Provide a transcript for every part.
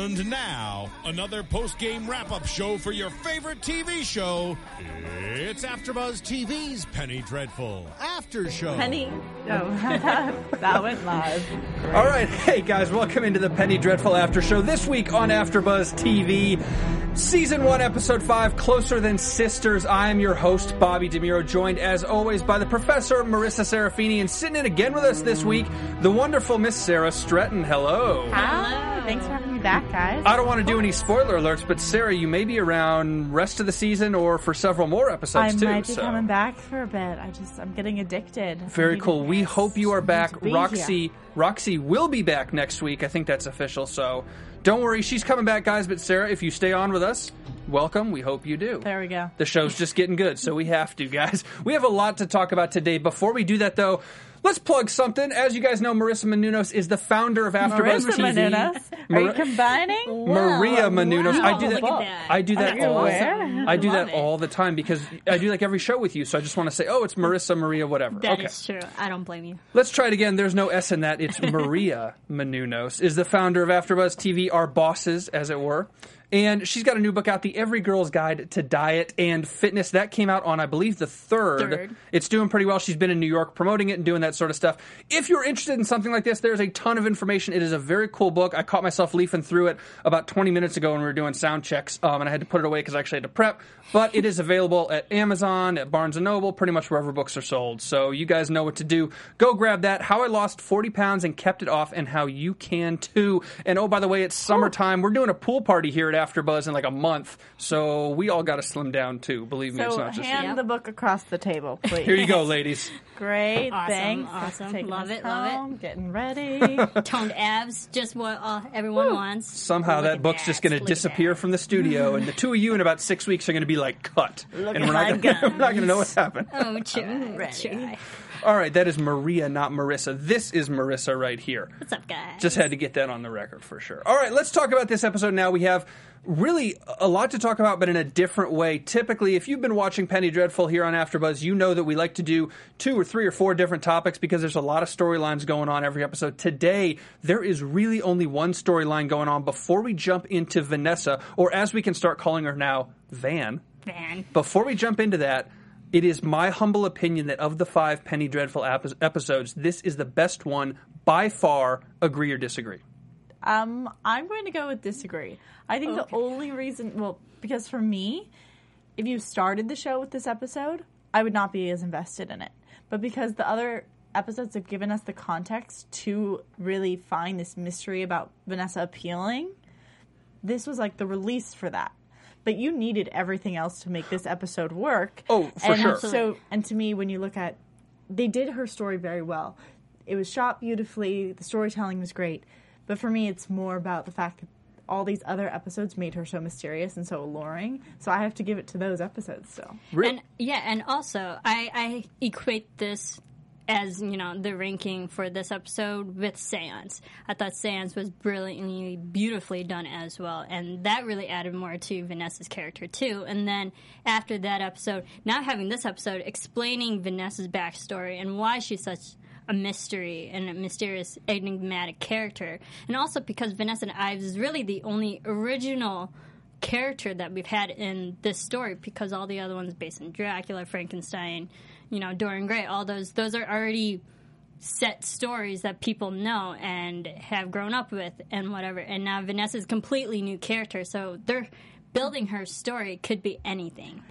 And now, another post-game wrap-up show for your favorite TV show. It's AfterBuzz TV's Penny Dreadful After Show. Penny. Oh, that, that went live. All right, hey guys, welcome into the Penny Dreadful After Show. This week on AfterBuzz TV, Season 1, Episode 5, Closer Than Sisters. I am your host, Bobby DeMuro, joined as always by the Professor Marissa Serafini, and sitting in again with us this week, the wonderful Miss Sarah Stretton. Hello. Thanks for having me back, guys. I don't want to do any spoiler alerts, but Sarah, you may be around rest of the season or for several more I episodes too. I might be so. coming back for a bit. I just I'm getting addicted. Very cool. We hope you are back. Roxy here. Roxy will be back next week. I think that's official. So don't worry, she's coming back, guys. But Sarah, if you stay on with us, welcome. We hope you do. There we go. The show's just getting good, so we have to, guys. We have a lot to talk about today. Before we do that, though, let's plug something. As you guys know, Marissa Menounos is the founder of AfterBuzz Marissa TV. Menounos. Are you Mar- combining? Maria Menounos. I do that. That. I do that all. I do that it. all the time because I do like every show with you. So I just want to say, oh, it's Marissa, Maria, whatever. That is okay. true. I don't blame you. Let's try it again. There's no S in that. It's Maria Menounos is the founder of AfterBuzz TV, our bosses, as it were. And she's got a new book out, The Every Girl's Guide to Diet and Fitness. That came out on, I believe, the third. Third. It's doing pretty well. She's been in New York promoting it and doing that sort of stuff. If you're interested in something like this, there's a ton of information. It is a very cool book. I caught myself leafing through it about 20 minutes ago when we were doing sound checks, um, and I had to put it away because I actually had to prep. But it is available at Amazon, at Barnes & Noble, pretty much wherever books are sold. So you guys know what to do. Go grab that. How I Lost 40 Pounds and Kept It Off, and how you can too. And oh, by the way, it's summertime. We're doing a pool party here at AfterBuzz in like a month, so we all got to slim down too. Believe me, it's not just hand you. the book across the table, please. Here you go, ladies. Great. Awesome, Thanks. awesome. Taking Love us it, love it. Getting ready. Toned abs, just what uh, everyone wants. Somehow Look that at book's just going to disappear from the studio, and the two of you in about six weeks are going to be like cut, Look and at we're not gonna, we're not going to know what happened. Oh, try, ready. try. All right, that is Maria, not Marissa. This is Marissa right here. What's up, guys? Just had to get that on the record for sure. All right, let's talk about this episode now. We have really a lot to talk about, but in a different way. Typically, if you've been watching Penny Dreadful here on AfterBuzz, you know that we like to do two or three or four different topics because there's a lot of storylines going on every episode. Today, there is really only one storyline going on before we jump into Vanessa, or as we can start calling her now, Van. Van. Before we jump into that, it is my humble opinion that of the five Penny Dreadful ap- episodes, this is the best one by far. Agree or disagree? Um, I'm going to go with disagree. I think the only reason, well, because for me, if you started the show with this episode, I would not be as invested in it. But because the other episodes have given us the context to really find this mystery about Vanessa appealing, this was like the release for that. But you needed everything else to make this episode work. Oh, for and sure. So, and to me, when you look at, they did her story very well. It was shot beautifully. The storytelling was great. But for me, it's more about the fact that all these other episodes made her so mysterious and so alluring. So I have to give it to those episodes still. And yeah, and also I, I equate this as you know the ranking for this episode with Seance. I thought Seance was brilliantly, beautifully done as well, and that really added more to Vanessa's character too. And then after that episode, now having this episode explaining Vanessa's backstory and why she's such a mystery and a mysterious, enigmatic character, and also because Vanessa and Ives is really the only original character that we've had in this story because all the other ones based in Dracula, Frankenstein, you know, Dorian Gray, all those those are already set stories that people know and have grown up with and whatever. And now Vanessa's completely new character, so they're building her story could be anything.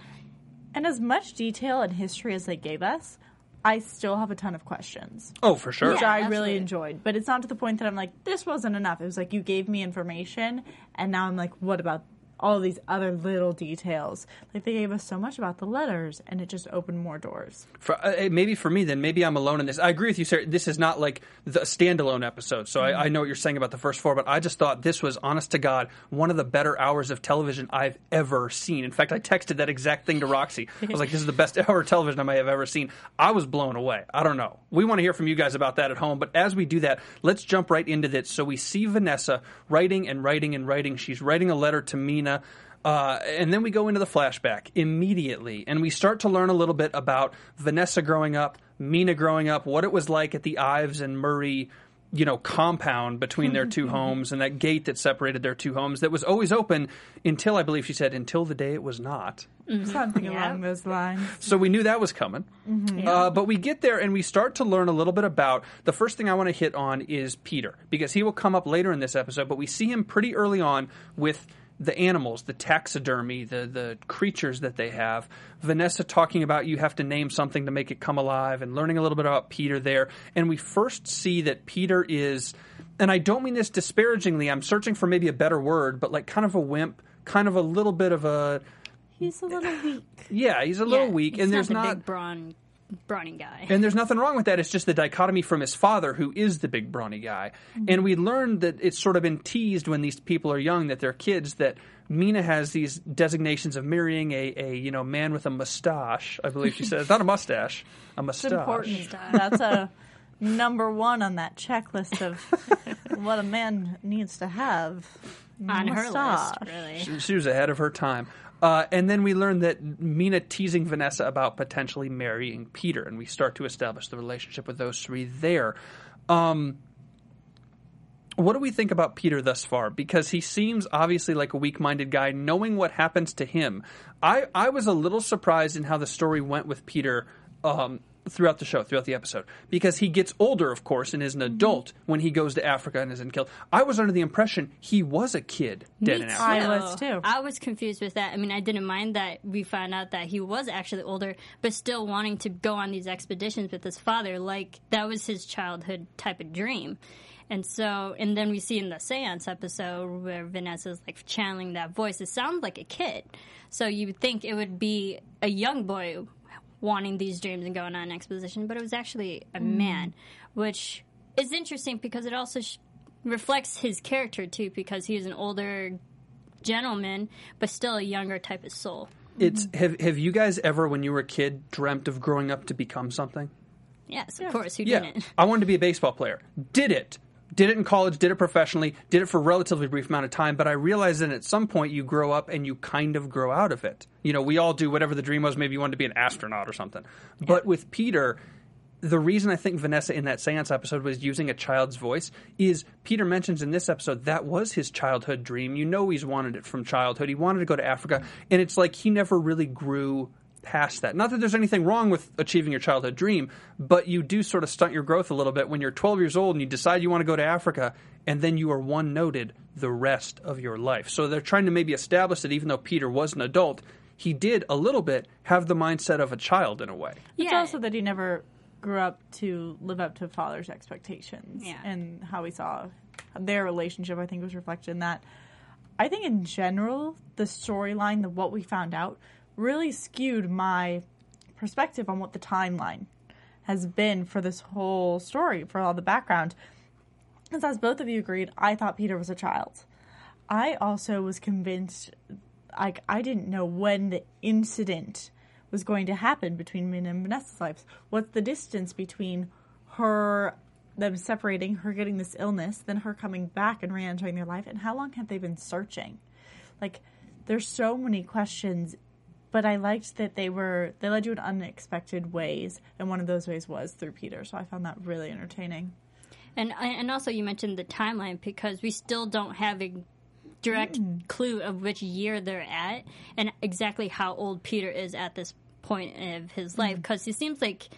And as much detail and history as they gave us, I still have a ton of questions. Oh, for sure. which Yeah, I really enjoyed. But it's not to the point that I'm like, this wasn't enough. It was like you gave me information, and now I'm like, what about all these other little details. Like they gave us so much about the letters, and it just opened more doors. For, uh, maybe for me, then maybe I'm alone in this. I agree with you, Sarah. This is not like the standalone episode, so I, I know what you're saying about the first four. But I just thought this was, honest to God, one of the better hours of television I've ever seen. In fact, I texted that exact thing to Roxy. I was like, "This is the best hour of television I may have ever seen." I was blown away. I don't know. We want to hear from you guys about that at home. But as we do that, let's jump right into this. So we see Vanessa writing and writing and writing. She's writing a letter to Mina. Uh, and then we go into the flashback immediately, and we start to learn a little bit about Vanessa growing up, Mina growing up, what it was like at the Ives and Murray, you know, compound between their two homes, and that gate that separated their two homes that was always open until I believe she said until the day it was not. Something Yeah. along those lines. So we knew that was coming. Uh, but we get there and we start to learn a little bit about the first thing I want to hit on is Peter, because he will come up later in this episode, but we see him pretty early on with the animals, the taxidermy, the, the creatures that they have. Vanessa talking about you have to name something to make it come alive and learning a little bit about Peter there. And we first see that Peter is, and I don't mean this disparagingly, I'm searching for maybe a better word, but like kind of a wimp, kind of a little bit of a, He's a little weak. yeah, he's a little Yeah, weak, and there's the not big brawn, brawny guy. and there's nothing wrong with that. It's just the dichotomy from his father, who is the big brawny guy. Mm-hmm. And we learned that it's sort of been teased when these people are young, that they're kids, that Mina has these designations of marrying a, a you know man with a mustache. I believe she says not a mustache, a It's mustache. important. That's a number one on that checklist of what a man needs to have. on her Mustache. list, really. She, she was ahead of her time. Uh, and then we learn that Mina teasing Vanessa about potentially marrying Peter, and we start to establish the relationship with those three there. Um, what do we think about Peter thus far? Because he seems obviously like a weak-minded guy. Knowing what happens to him, I I was a little surprised in how the story went with Peter um, throughout the show, throughout the episode, because he gets older, of course, and is an mm-hmm. adult when he goes to Africa and isn't killed. I was under the impression he was a kid dead Me in too. Africa. I was too. I was confused with that. I mean, I didn't mind that we found out that he was actually older, but still wanting to go on these expeditions with his father, like that was his childhood type of dream. And so, and then we see in the seance episode where Vanessa's like channeling that voice, it sounds like a kid. So you would think it would be a young boy wanting these dreams and going on an exposition, but it was actually a mm. man, which is interesting because it also sh- reflects his character too, because he was an older gentleman, but still a younger type of soul. It's mm-hmm. have have you guys ever, when you were a kid, dreamt of growing up to become something? Yes, of course, who Yeah, didn't? I wanted to be a baseball player. Did it? Did it in college? Did it professionally? Did it for a relatively brief amount of time? But I realized that at some point you grow up and you kind of grow out of it. You know, we all do whatever the dream was. Maybe you wanted to be an astronaut or something. But with Peter, the reason I think Vanessa in that seance episode was using a child's voice is Peter mentions in this episode that was his childhood dream. You know, he's wanted it from childhood. He wanted to go to Africa, and it's like he never really grew past that. Not that there's anything wrong with achieving your childhood dream, but you do sort of stunt your growth a little bit when you're 12 years old and you decide you want to go to Africa, and then you are one noted the rest of your life. So they're trying to maybe establish that even though Peter was an adult, he did a little bit have the mindset of a child in a way. It's Yeah. also that he never grew up to live up to father's expectations. Yeah. And how we saw their relationship, I think, was reflected in that. I think in general, the storyline, the what we found out, really skewed my perspective on what the timeline has been for this whole story, for all the background. Because as both of you agreed, I thought Peter was a child. I also was convinced, like, I didn't know when the incident was going to happen between Min and Vanessa's lives. What's the distance between her, them separating, her getting this illness, then her coming back and re entering their life, and how long have they been searching? Like, there's so many questions, but I liked that they were, they led you in unexpected ways, and one of those ways was through Peter, so I found that really entertaining. And and also you mentioned the timeline because we still don't have a direct hmm. clue of which year they're at and exactly how old Peter is at this point of his life hmm. because he seems like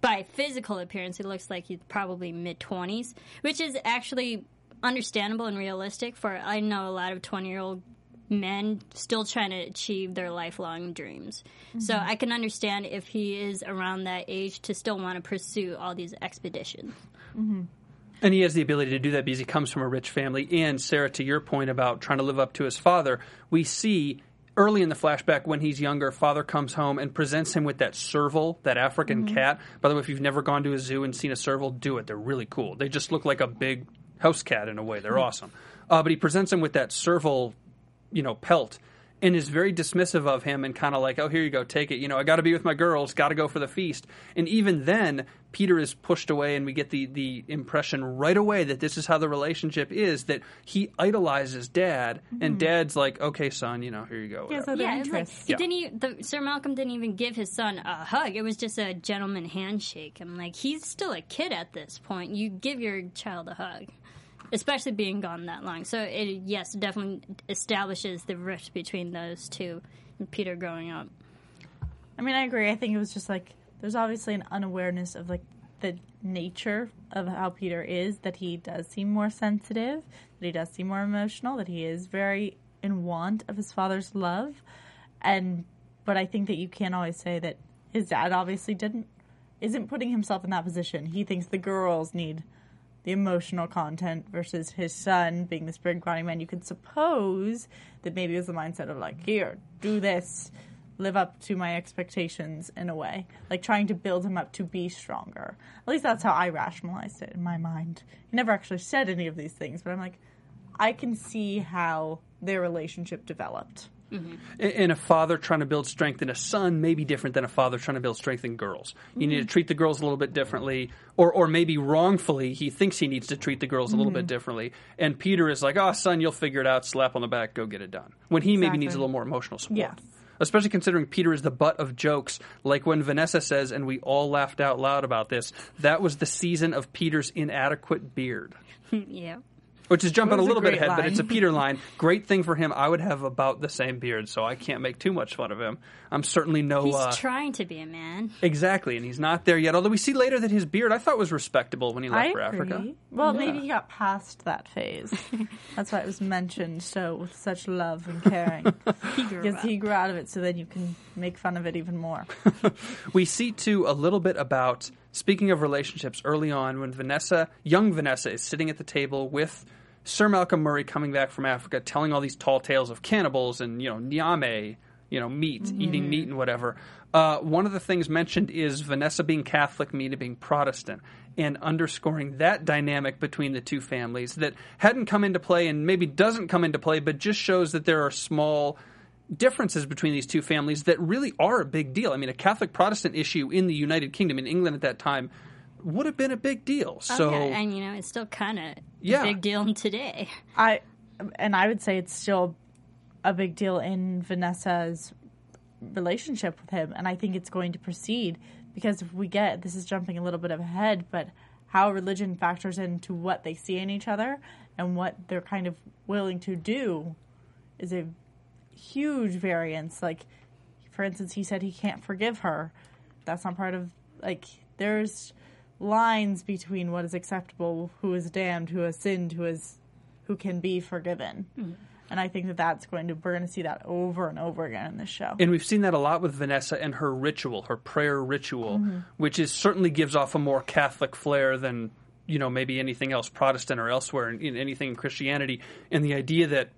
by physical appearance he looks like he's probably mid 20s which is actually understandable and realistic for I know a lot of 20 year old men still trying to achieve their lifelong dreams. So I can understand if he is around that age to still want to pursue all these expeditions. And he has the ability to do that because he comes from a rich family. And Sarah, to your point about trying to live up to his father, we see early in the flashback when he's younger, father comes home and presents him with that serval, that African Mm-hmm. cat. By the way, if you've never gone to a zoo and seen a serval, do it. They're really cool. They just look like a big house cat in a way. They're Hmm. awesome. Uh, but he presents him with that serval, you know, pelt. And is very dismissive of him and kind of like, oh, here you go, take it. You know, I got to be with my girls, got to go for the feast. And even then, Peter is pushed away, and we get the the impression right away that this is how the relationship is. That he idolizes Dad, and mm-hmm. Dad's like, okay, son, you know, here you go. Yeah, whatever. so Yeah, the like he Yeah. didn't. Even, the, Sir Malcolm didn't even give his son a hug. It was just a gentleman handshake. I'm like, he's still a kid at this point. You give your child a hug, especially being gone that long. So it yes, definitely establishes the rift between those two and Peter growing up. I mean, I agree. I think it was just like there's obviously an unawareness of like the nature of how Peter is. That he does seem more sensitive. That he does seem more emotional. That he is very in want of his father's love. And but I think that you can't always say that his dad obviously didn't isn't putting himself in that position. He thinks the girls need emotional content versus his son being this big grinding man. You could suppose that maybe it was the mindset of like, here, do this, live up to my expectations in a way, like trying to build him up to be stronger. At least that's how I rationalized it in my mind. He never actually said any of these things, but I'm like, I can see how their relationship developed. Mm-hmm. And a father trying to build strength in a son may be different than a father trying to build strength in girls. You need to mm-hmm. treat the girls a little bit differently, or or maybe wrongfully he thinks he needs to treat the girls a little bit mm-hmm. differently. And Peter is like, "Oh, son, you'll figure it out. Slap on the back, go get it done." When he maybe needs a little more emotional support. Yes. Especially considering Peter is the butt of jokes, like when Vanessa says, and we all laughed out loud about this. That was the season of Peter's inadequate beard. yeah. Which is jumping a was a little bit great ahead, but it's a Peter line. Great thing for him. I would have about the same beard, so I can't make too much fun of him. I'm certainly no. He's uh, trying to be a man. exactly, and he's not there yet. Although we see later that his beard, I thought was respectable when he left I for agree. Africa. Well, Yeah. maybe he got past that phase. That's why it was mentioned so with such love and caring. He because up. he grew out of it, so then you can make fun of it even more. We see too a little bit about speaking of relationships early on when Vanessa, young Vanessa, is sitting at the table with Sir Malcolm Murray coming back from Africa, telling all these tall tales of cannibals and you know nyame, you know meat, eating meat and whatever. Uh, one of the things mentioned is Vanessa being Catholic, Mina being Protestant, and underscoring that dynamic between the two families that hadn't come into play and maybe doesn't come into play, but just shows that there are small differences between these two families that really are a big deal. I mean, a Catholic Protestant issue in the United Kingdom, in England at that time, would have been a big deal. Oh, So, yeah, and you know it's still kind of Yeah. a big deal today. I and I would say it's still a big deal in Vanessa's relationship with him, and I think it's going to proceed because if we get this is jumping a little bit ahead, but how religion factors into what they see in each other and what they're kind of willing to do is a huge variance. Like, for instance, he said he can't forgive her. That's not part of like there's lines between what is acceptable, who is damned, who has sinned, who is who can be forgiven. Mm-hmm. And I think that that's going to we're going to see that over and over again in this show. and we've seen that a lot with Vanessa and her ritual, her prayer ritual, mm-hmm. which is certainly gives off a more Catholic flair than you know maybe anything else Protestant or elsewhere in, in anything in Christianity. And the idea that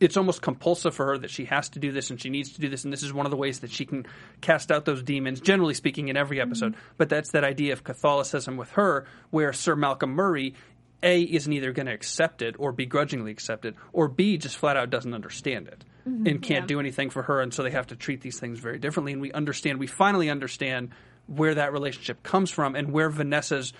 it's almost compulsive for her that she has to do this and she needs to do this and this is one of the ways that she can cast out those demons generally speaking in every episode. Mm-hmm. But that's that idea of catholicism with her where sir malcolm murray a isn't either going to accept it or begrudgingly accept it or b just flat out doesn't understand it mm-hmm. and can't Yeah. do anything for her and so they have to treat these things very differently and we understand we finally understand where that relationship comes from and where vanessa's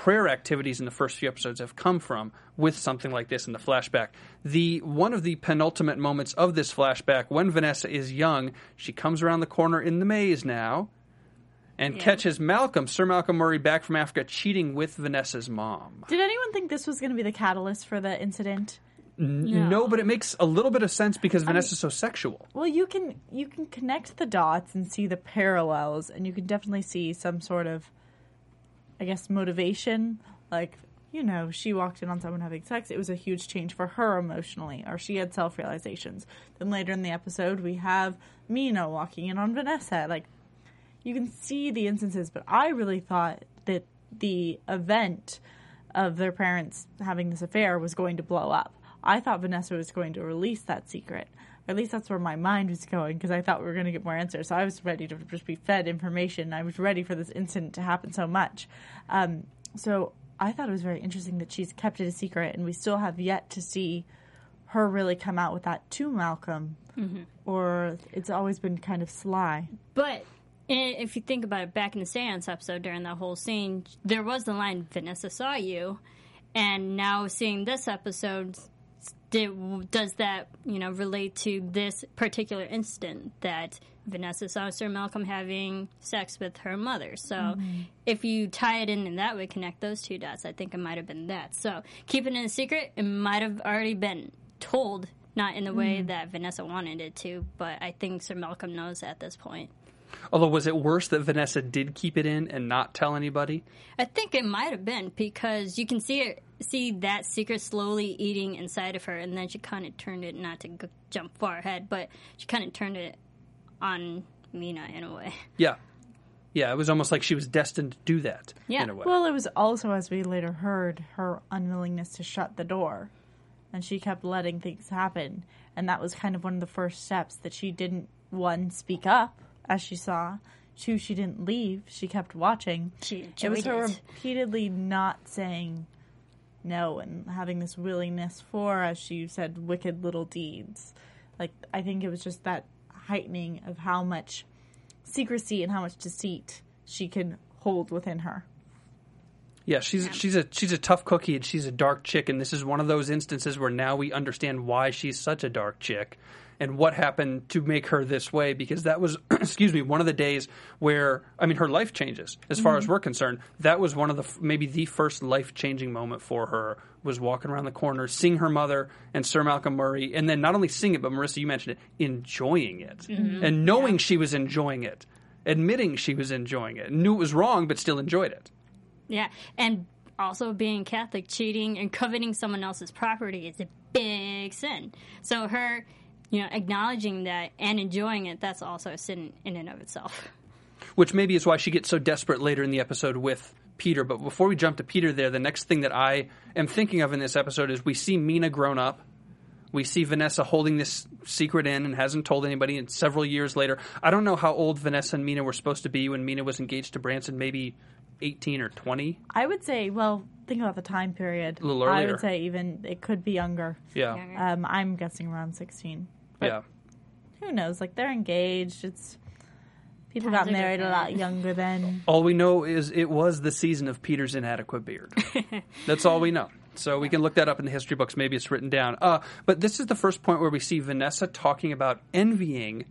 prayer activities in the first few episodes have come from with something like this in the flashback. The one of the penultimate moments of this flashback when Vanessa is young, she comes around the corner in the maze now and Yeah. catches Malcolm, Sir Malcolm Murray back from Africa cheating with Vanessa's mom. Did anyone think this was going to be the catalyst for the incident? No, but it makes a little bit of sense because Vanessa's so sexual. Well, you can you can connect the dots and see the parallels, and you can definitely see some sort of, I guess, motivation. Like you know, she walked in on someone having sex. It was a huge change for her emotionally, or she had self realizations. Then later in the episode, we have Mina walking in on Vanessa. Like you can see the instances, but I really thought that the event of their parents having this affair was going to blow up. I thought Vanessa was going to release that secret. At least that's where my mind was going because I thought we were going to get more answers. So I was ready to just be fed information. I was ready for this incident to happen so much. Um, so I thought it was very interesting that she's kept it a secret, and we still have yet to see her really come out with that to Malcolm, or it's always been kind of sly. But if you think about it, back in the seance episode during that whole scene, there was the line "Vanessa saw you," and now seeing this episode, did, does that you know relate to this particular incident that Vanessa saw Sir Malcolm having sex with her mother? So mm-hmm. if you tie it in in that way, connect those two dots, I think it might have been that. So keeping it a secret, it might have already been told. Not in the way mm-hmm. that Vanessa wanted it to, but I think Sir Malcolm knows at this point. Although, was it worse that Vanessa did keep it in and not tell anybody? I think it might have been because you can see it, see that secret slowly eating inside of her, and then she kind of turned it not to g- jump far ahead, but she kind of turned it on Mina in a way. Yeah. Yeah, it was almost like she was destined to do that Yeah. in a way. Well, it was also, as we later heard, her unwillingness to shut the door. And she kept letting things happen. And that was kind of one of the first steps that she didn't, one, speak up, as she saw. Two, she didn't leave. She kept watching. She it was her it. repeatedly not saying no and having this willingness for, as she said, wicked little deeds. Like, I think it was just that heightening of how much secrecy and how much deceit she can hold within her. Yeah, she's she's a she's a tough cookie and she's a dark chick, and this is one of those instances where now we understand why she's such a dark chick and what happened to make her this way. Because that was, excuse me, one of the days where I mean her life changes as far as mm-hmm. we're concerned. That was one of the maybe the first life changing moment for her was walking around the corner, seeing her mother and Sir Malcolm Murray, and then not only seeing it, but Marissa, you mentioned it, enjoying it mm-hmm. and knowing she was enjoying it, admitting she was enjoying it, knew it was wrong, but still enjoyed it. Yeah, and also being Catholic, cheating and coveting someone else's property is a big sin. So her, you know, acknowledging that and enjoying it, that's also a sin in and of itself. which maybe is why she gets so desperate later in the episode with Peter. But before we jump to Peter, there, the next thing that I am thinking of in this episode is we see Mina grown up. We see Vanessa holding this secret in and hasn't told anybody. And several years later, I don't know how old Vanessa and Mina were supposed to be when Mina was engaged to Branson. Maybe eighteen or twenty. I would say, well, think about the time period. A little earlier. I would say even it could be younger. Yeah, Younger. Um, I'm guessing around 16. But yeah. who knows? Like they're engaged. It's people Times got are married a lot younger then. All we know is it was the season of Peter's inadequate beard. That's all we know. So we can look that up in the history books. Maybe it's written down. Uh, but this is the first point where we see Vanessa talking about envying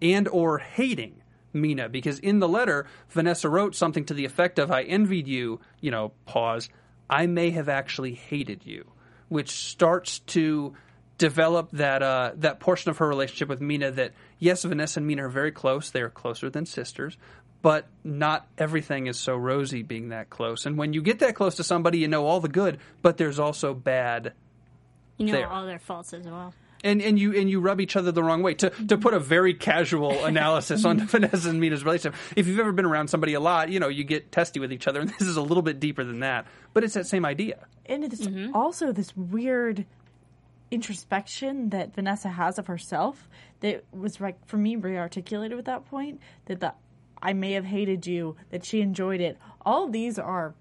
and or hating Mina because in the letter Vanessa wrote something to the effect of "I envied you." You know, pause. I may have actually hated you, which starts to develop that uh, that portion of her relationship with Mina that yes, Vanessa and Mina are very close. They are closer than sisters, but not everything is so rosy being that close. And when you get that close to somebody, you know all the good, but there's also bad. You know There. all their faults as well. And, and you and you rub each other the wrong way. To to put a very casual analysis on Vanessa and Mina's relationship. If you've ever been around somebody a lot, you know you get testy with each other, and this is a little bit deeper than that. But it's that same idea. And it's Mm-hmm. also this weird introspection that Vanessa has of herself that was like for me re-articulated at that point that the I may have hated you that she enjoyed it. All these are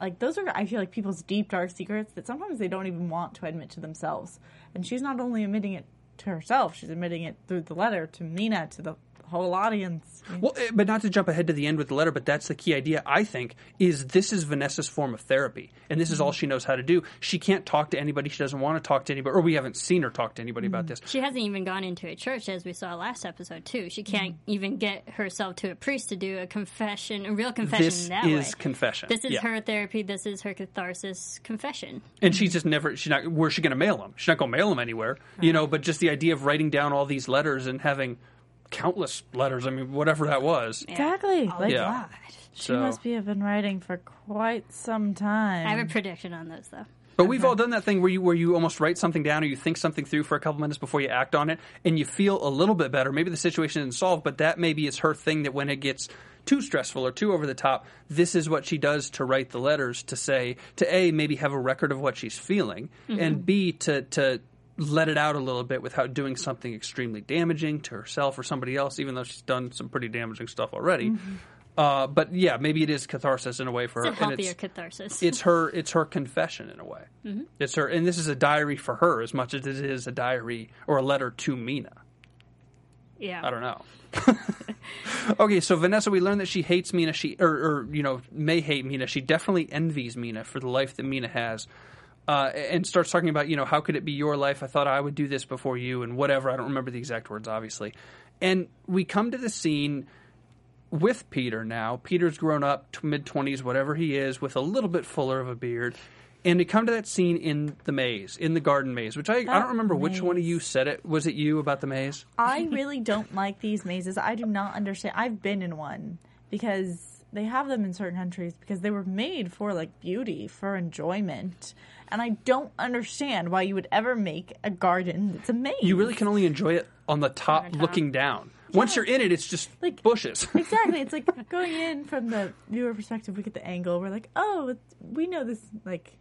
like those are I feel like people's deep dark secrets that sometimes they don't even want to admit to themselves. And she's not only admitting it to herself she's admitting it through the letter to Mina to the whole audience Well, eh, but not to jump ahead to the end with the letter, but that's the key idea, I think, is this is Vanessa's form of therapy. And this is all she knows how to do. She can't talk to anybody. She doesn't want to talk to anybody, or we haven't seen her talk to anybody about this. She hasn't even gone into a church, as we saw last episode too. She can't even get herself to a priest to do a confession, a real confession This that is way. confession. This is Yeah. her therapy. This is her catharsis confession. And she's just never, she's not, where's she going to mail them? She's not going to mail them anywhere, you know, but just the idea of writing down all these letters and having countless letters, I mean, whatever that was. exactly like Yeah. she So- must be have been writing for quite some time I have a prediction on those though. But we've uh-huh. all done that thing where you where you almost write something down or you think something through for a couple minutes before you act on it, and you feel a little bit better. Maybe the situation isn't solved, but that maybe is her thing. That when it gets too stressful or too over the top, this is what she does to write the letters to say to a maybe have a record of what she's feeling, and mm-hmm. b to to let it out a little bit without doing something extremely damaging to herself or somebody else, even though she's done some pretty damaging stuff already. Uh, but yeah, maybe it is catharsis in a way for It's a her. and healthier it's, catharsis. it's her it's her confession in a way. Mm-hmm. It's her, and this is a diary for her as much as it is a diary or a letter to Mina. yeah. I don't know. okay, so Vanessa, we learned that she hates Mina. She or, or you know may hate Mina. She definitely envies Mina for the life that Mina has, uh, and starts talking about you know how could it be your life? I thought I would do this before you, and whatever. I don't remember the exact words, obviously. And we come to the scene with Peter now. Peter's grown up, t- mid twenties, whatever he is, with a little bit fuller of a beard. And we come to that scene in the maze, in the garden maze, which I, I don't remember which one of you said it. Was it you about the maze? I really don't like these mazes. I do not understand. I've been in one because they have them in certain countries because they were made for like beauty, for enjoyment. And I don't understand why you would ever make a garden that's a maze. You really can only enjoy it on the top, On the top. looking down. Once you're in it, it's just Like- bushes. Exactly. It's like going in from the viewer perspective, we get the angle. We're like, oh, it's, we know this, like,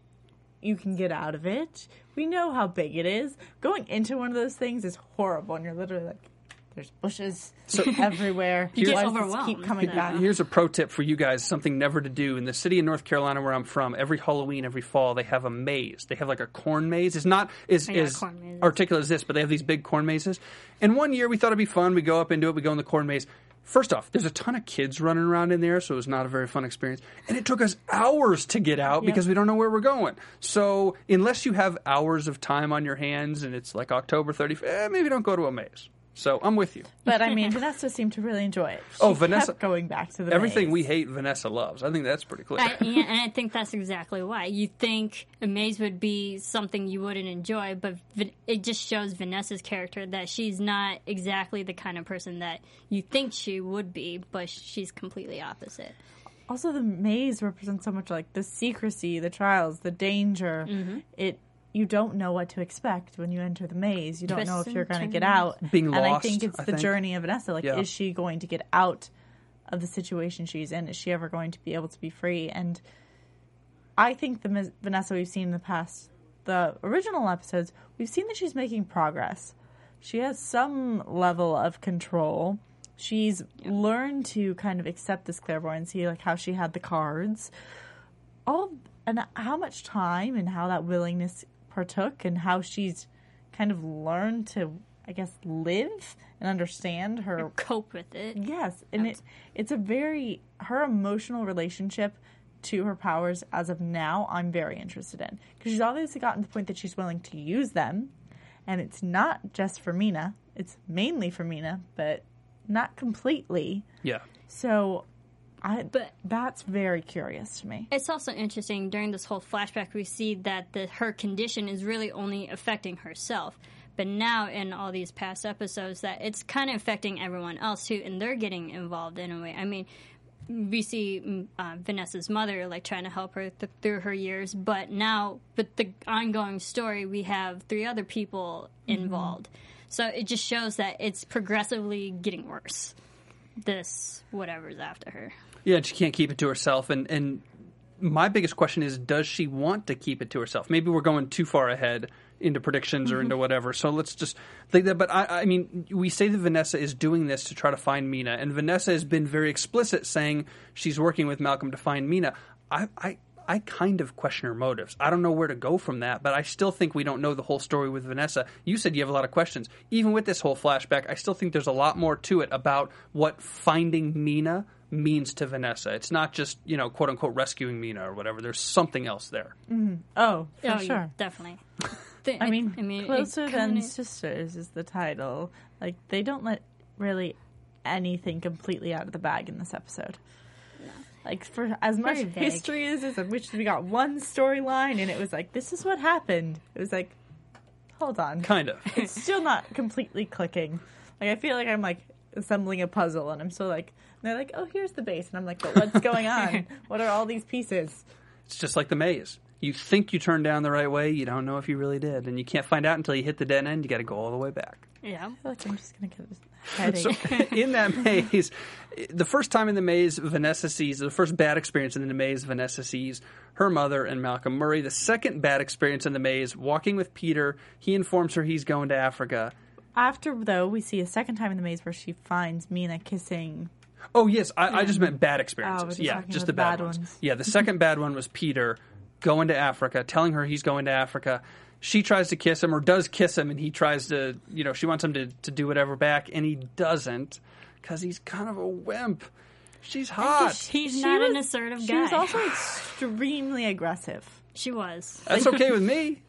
you can get out of it. We know how big it is. Going into one of those things is horrible, and you're literally like, there's bushes everywhere. You get Why does this overwhelmed. keep coming Yeah. back? Here's a pro tip for you guys something never to do. In the city of North Carolina where I'm from, every Halloween, every fall, they have a maze. They have like a corn maze. It's not as, yeah, as articulate as this, but they have these big corn mazes. And one year we thought it'd be fun. We go up into it, we go in the corn maze. First off, there's a ton of kids running around in there, so it was not a very fun experience. And it took us hours to get out because we don't know where we're going. So, unless you have hours of time on your hands and it's like October 30th, eh, maybe don't go to a maze. So, I'm with you. But I mean, Vanessa seemed to really enjoy it. She Oh, Vanessa- kept going back to the Everything maze. we hate, Vanessa loves. I think that's pretty clear. I, yeah, and I think that's exactly why. You think a maze would be something you wouldn't enjoy, but it just shows Vanessa's character that she's not exactly the kind of person that you think she would be, but she's completely opposite. Also, the maze represents so much like the secrecy, the trials, the danger. Mm-hmm. It you don't know what to expect when you enter the maze. You don't know if you're going to get out. Being and I think it's I the think. journey of Vanessa. Like, Yeah. is she going to get out of the situation she's in? Is she ever going to be able to be free? And I think the Ms- Vanessa we've seen in the past, the original episodes, we've seen that she's making progress. She has some level of control. She's learned to kind of accept this clairvoyancy, like how she had the cards. All and how much time and how that willingness partook, and how she's kind of learned to, I guess, live and understand her Cope with it. Yes, and it it's a very her emotional relationship to her powers as of now. I'm very interested in because she's obviously gotten to the point that she's willing to use them, and it's not just for Mina. It's mainly for Mina, but not completely. yeah. So, I But- that's very curious to me. It's also interesting during this whole flashback we see that the, her condition is really only affecting herself. But now in all these past episodes that it's kind of affecting everyone else too and they're getting involved in a way. I mean, we see mm, uh, Vanessa's mother like trying to help her th- through her years, but now with the ongoing story we have three other people involved. So it just shows that it's progressively getting worse. This whatever's after her. Yeah, she can't keep it to herself. And and my biggest question is, does she want to keep it to herself? Maybe we're going too far ahead into predictions or mm-hmm. into whatever. So let's just think that. But I, I mean, we say that Vanessa is doing this to try to find Mina, and Vanessa has been very explicit saying she's working with Malcolm to find Mina. I. I I kind of question her motives. I don't know where to go from that, but I still think we don't know the whole story with Vanessa. You said you have a lot of questions. Even with this whole flashback, I still think there's a lot more to it about what finding Mina means to Vanessa. It's not just, you know, quote unquote rescuing Mina or whatever. There's something else there. Mm-hmm. Oh, for oh, yeah, sure. definitely. The- I mean, it closer than kinda- sisters is the title. Like they don't let really anything completely out of the bag in this episode. Like for as much history as is, in which we got one storyline, and it was like, this is what happened. It was like, hold on, Kind of. it's still not completely clicking. Like I feel like I'm like assembling a puzzle, and I'm still like, and they're like, oh, here's the base, and I'm like, but what's going on? what are all these pieces? It's just like the maze. You think you turned down the right way, you don't know if you really did. And you can't find out until you hit the dead end. You got to go all the way back. Yeah. I feel like I'm just gonna get Headache. in that maze, the first time in the maze, Vanessa sees the first bad experience in the maze. Vanessa sees her mother and Malcolm Murray. The second bad experience in the maze, walking with Peter, he informs her he's going to Africa. After though, we see a second time in the maze where she finds Mina kissing. Oh yes, I, I just meant bad experiences. Oh, yeah, just the the bad, bad ones. ones. Yeah, the second bad one was Peter going to Africa, telling her he's going to Africa. She tries to kiss him or does kiss him, and he tries to, you know, she wants him to, to do whatever back, and he doesn't because he's kind of a wimp. She's hot. He's She not an was- assertive She guy. was also extremely aggressive. she was. That's okay with me.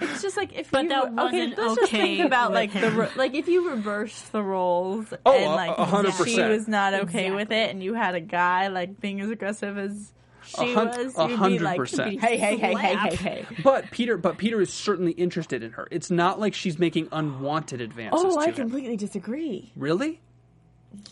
It's just like if But you that okay, wasn't okay. let's just think about like the him. re- like if you reversed the roles Oh, and a- like a hundred she was not okay with it, and you had a guy like being as aggressive as she A hun- was, a you'd hundred like, percent. hey, hey, hey, hey, hey, hey. But Peter, but Peter is certainly interested in her. It's not like she's making unwanted advances Oh, to I him. completely disagree. Really?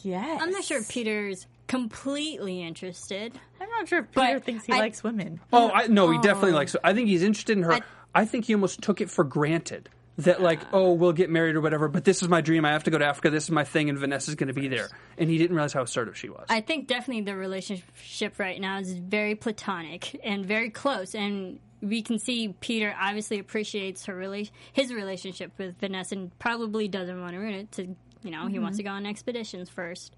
Yes, I'm not sure Peter's completely interested. I'm not sure if But Peter thinks he I- likes women. Oh, I no, he definitely oh. likes. I think he's interested in her. I, I- think he almost took it for granted that like, oh, we'll get married or whatever. But this is my dream. I have to go to Africa. This is my thing, and Vanessa's going to be there. And he didn't realize how assertive she was. I think definitely the relationship right now is very platonic and very close, and we can see Peter obviously appreciates her rela- his relationship with Vanessa, and probably doesn't want to ruin it. To you know, he wants to mm-hmm. go on expeditions first.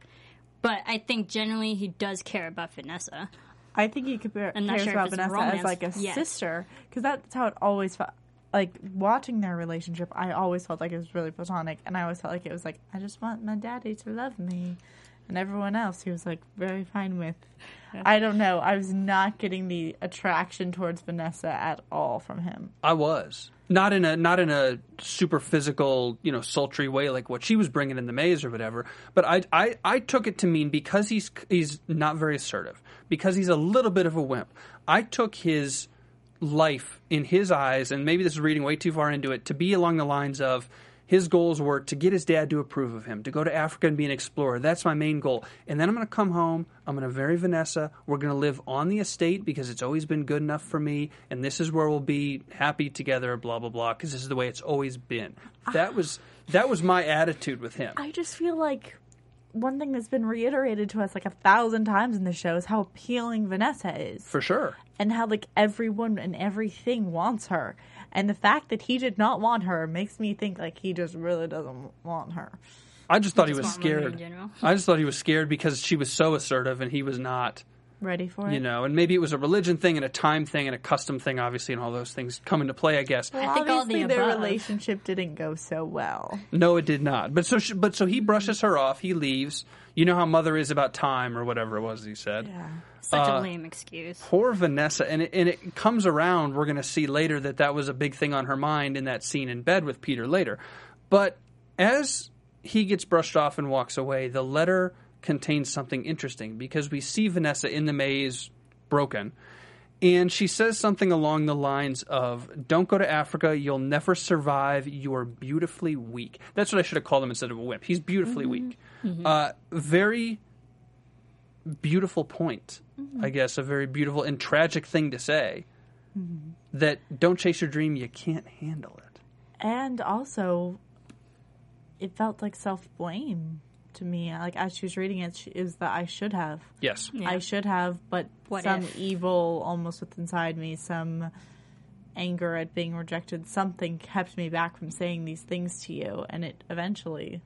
But I think generally he does care about Vanessa. I think he compare, cares sure about Vanessa romance as like a yet. sister because that's how it always felt. Like watching their relationship, I always felt like it was really platonic, and I always felt like it was like I just want my daddy to love me, and everyone else he was like very fine with. I don't know. I was not getting the attraction towards Vanessa at all from him. I was not in a not in a super physical, you know, sultry way like what she was bringing in the maze or whatever. But I I, I took it to mean because he's he's not very assertive, because he's a little bit of a wimp. I took his life in his eyes, and maybe this is reading way too far into it, to be along the lines of his goals were to get his dad to approve of him, to go to Africa and be an explorer. That's my main goal. And then I'm going to come home. I'm going to marry Vanessa. We're going to live on the estate because it's always been good enough for me. And this is where we'll be happy together. Blah blah blah. Because this is the way it's always been. Ah. That was that was my attitude with him. I just feel like one thing that's been reiterated to us like a thousand times in the show is how appealing Vanessa is. For sure. And how like everyone and everything wants her and the fact that he did not want her makes me think like he just really doesn't want her I just thought he Just was want women in scared. I just thought he was scared because she was so assertive and he was not. ready for it You know, and maybe it was a religion thing and a time thing and a custom thing, obviously, and all those things come into play. I guess. well, I think all obviously the their above. relationship didn't go so well No, it did not. But so, she, but so he brushes her off. He leaves. You know how mother is about time or whatever it was he said. yeah Such Uh, a lame excuse. Poor Vanessa, and it, and it comes around. We're going to see later that that was a big thing on her mind in that scene in bed with Peter later. But as he gets brushed off and walks away, the letter contains something interesting because we see Vanessa in the maze, broken, and she says something along the lines of, Don't go to Africa, you'll never survive, you're beautifully weak. That's what I should have called him instead of a wimp. He's beautifully mm-hmm. weak. Mm-hmm. Uh, very beautiful point, mm-hmm. I guess, a very beautiful and tragic thing to say. That don't chase your dream, you can't handle it. and also it felt like self-blame to me like as she was reading it she, is that i should have Yes. Yeah. I should have, but What some if? evil almost within inside me, some anger at being rejected, something kept me back from saying these things to you, and it eventually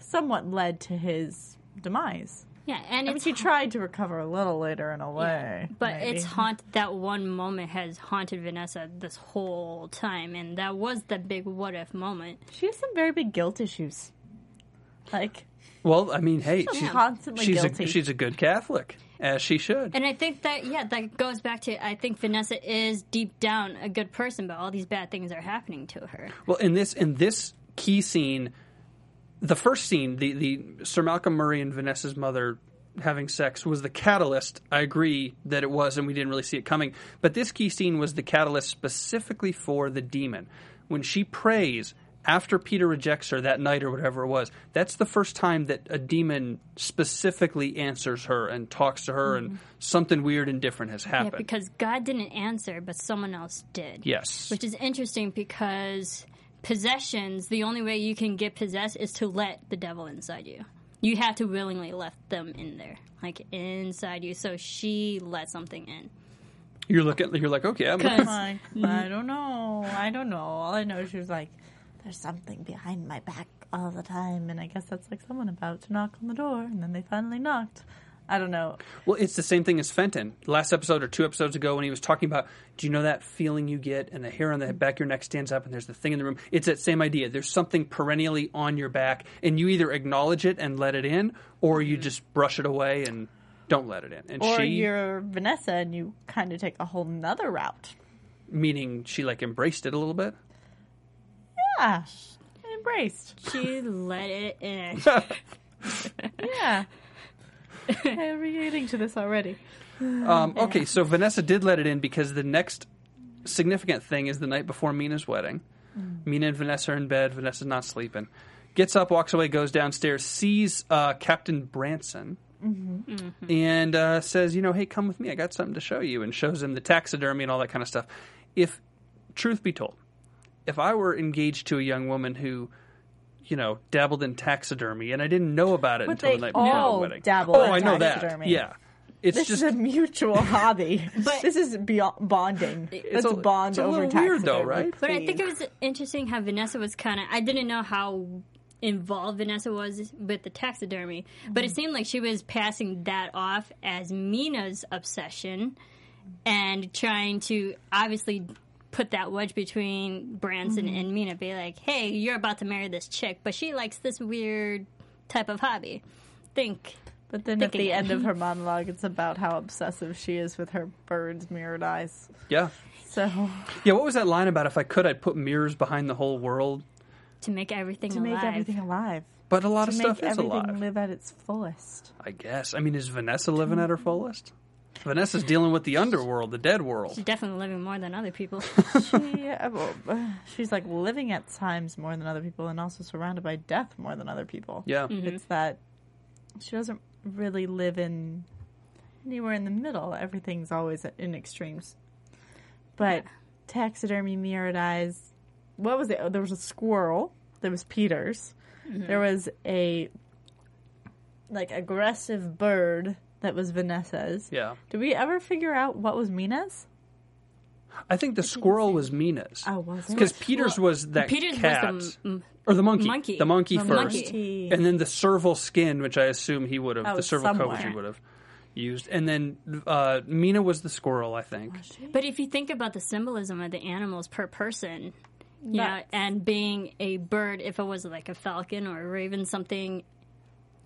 somewhat led to his demise. Yeah, and I mean, it's she tried to recover a little later in a way, But maybe. it's haunted. That one moment has haunted Vanessa this whole time, and that was the big what if moment. She has some very big guilt issues. Like, Well, I mean, hey, She's constantly she's guilty. a she's a good Catholic, as she should. And I think that yeah, that goes back to I think Vanessa is deep down a good person, but all these bad things are happening to her. Well, in this in this key scene, the first scene, the the Sir Malcolm Murray and Vanessa's mother having sex was the catalyst. I agree that it was, and we didn't really see it coming. But this key scene was the catalyst specifically for the demon. When she prays after Peter rejects her that night or whatever it was, that's the first time that a demon specifically answers her and talks to her, and mm-hmm. something weird and different has Yeah, happened. because God didn't answer, but someone else did. yes. Which is interesting because possessions, the only way you can get possessed is to let the devil inside you. You have to willingly let them in there, like inside you. So she let something in. You're looking. You're like, okay, I'm. Cause- Like, mm-hmm. I don't know. I don't know. All I know is she was like, there's something behind my back all the time. And I guess that's like someone about to knock on the door. And then they finally knocked. I don't know. Well, it's the same thing as Fenton. Last episode or two episodes ago, when he was talking about, do you know that feeling you get, and the hair on the back of your neck stands up, and there's the thing in the room. It's that same idea. There's something perennially on your back, and you either acknowledge it and let it in, or you mm-hmm. just brush it away and don't let it in. And Or she, you're Vanessa and you kind of take a whole nother route. meaning she like embraced it a little bit. Yeah. Embraced. She let it in. Yeah. I'm relating to this already. Um, okay, so Vanessa did let it in because the next significant thing is the night before Mina's wedding. Mina and Vanessa are in bed. Vanessa's not sleeping. Gets up, walks away, goes downstairs, sees uh, Captain Branson, and uh, says, "You know, hey, come with me. I got something to show you." And shows him the taxidermy and all that kind of stuff. If truth be told, if I were engaged to a young woman who you know, dabbled in taxidermy, and I didn't know about it But until the night before all the wedding. dabble oh, in I know that. taxidermy. Yeah, it's This just is a mutual hobby. But- this is beyond bonding. Let's a- bond it's a over little weird, though, taxidermy, right? But I think it was interesting how Vanessa was kind of. I didn't know how involved Vanessa was with the taxidermy, but it mm-hmm. seemed like she was passing that off as Mina's obsession and trying to obviously put that wedge between Branson mm-hmm. and Mina. Be like, hey, you're about to marry this chick, but she likes this weird type of hobby. Think. But then at the it. end of her monologue, it's about how obsessive she is with her bird's mirrored eyes. yeah, So yeah. What was that line about? If I could, I'd put mirrors behind the whole world. To make everything alive. to alive. make everything alive, But a lot to of stuff is everything alive. live at its fullest. I guess. I mean, is Vanessa living at her fullest? Vanessa's dealing with the underworld, the dead world. She's definitely living more than other people. She, uh, well, uh, she's like living at times more than other people, and also surrounded by death more than other people. Yeah. It's that she doesn't really live in anywhere in the middle. Everything's always in extremes. But taxidermy, mirrored eyes. What was it? Oh, there was a squirrel. There was Peter's. There was a like aggressive bird that was Vanessa's. Yeah. Did we ever figure out what was Mina's? I think the squirrel was Mina's. Oh, was it? Because Peter's was that Peter's cat. was the mm, or the monkey. monkey. The monkey The first. monkey. And then the serval skin, which I assume he would have, Oh, the serval coat, which he would have used. And then uh, Mina was the squirrel, I think. But if you think about the symbolism of the animals per person, you know, and being a bird, if it was like a falcon or a raven, something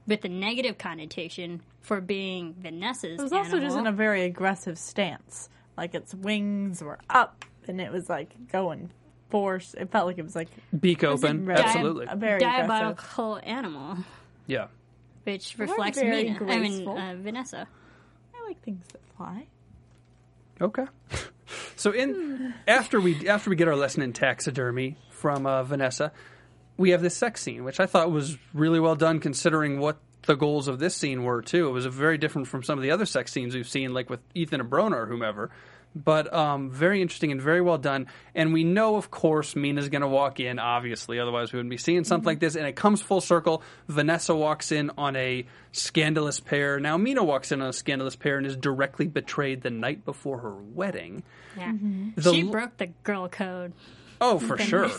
with a negative connotation for being Vanessa's It was also just in a very aggressive stance. Like its wings were up, and it was like going force. It felt like it was like Beak open. very- Absolutely. a very aggressive. diabolical animal, Yeah. which reflects very Mina. I mean, graceful. uh, Vanessa. I like things that fly. Okay. So in after we after we get our lesson in taxidermy from uh, Vanessa, we have this sex scene, which I thought was really well done considering what the goals of this scene were too. It was very different from some of the other sex scenes we've seen, like with Ethan and Abrona or whomever. But um, very interesting and very well done. And we know, of course, Mina's going to walk in, obviously, otherwise we wouldn't be seeing something like this. And it comes full circle. Vanessa walks in on a scandalous pair. Now Mina walks in on a scandalous pair and is directly betrayed the night before her wedding. Yeah, The she l- broke the girl code. Oh, for sure,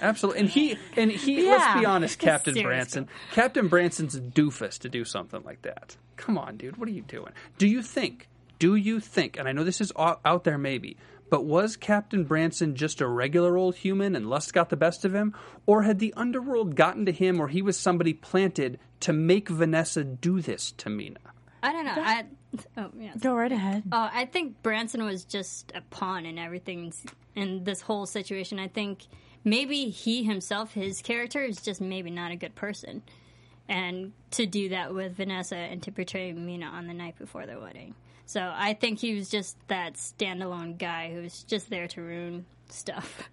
absolutely. And he and he. Let's be honest, Captain Seriously. Branson. Captain Branson's a doofus to do something like that. Come on, dude. What are you doing? Do you think? Do you think? And I know this is out out there, maybe. But was Captain Branson just a regular old human and lust got the best of him? Or had the underworld gotten to him or he was somebody planted to make Vanessa do this to Mina? I don't know. I oh yeah. Go right ahead. Oh, I think Branson was just a pawn in everything in this whole situation. I think maybe he himself, his character, is just maybe not a good person, and to do that with Vanessa and to portray Mina on the night before their wedding. So I think he was just that standalone guy who was just there to ruin stuff.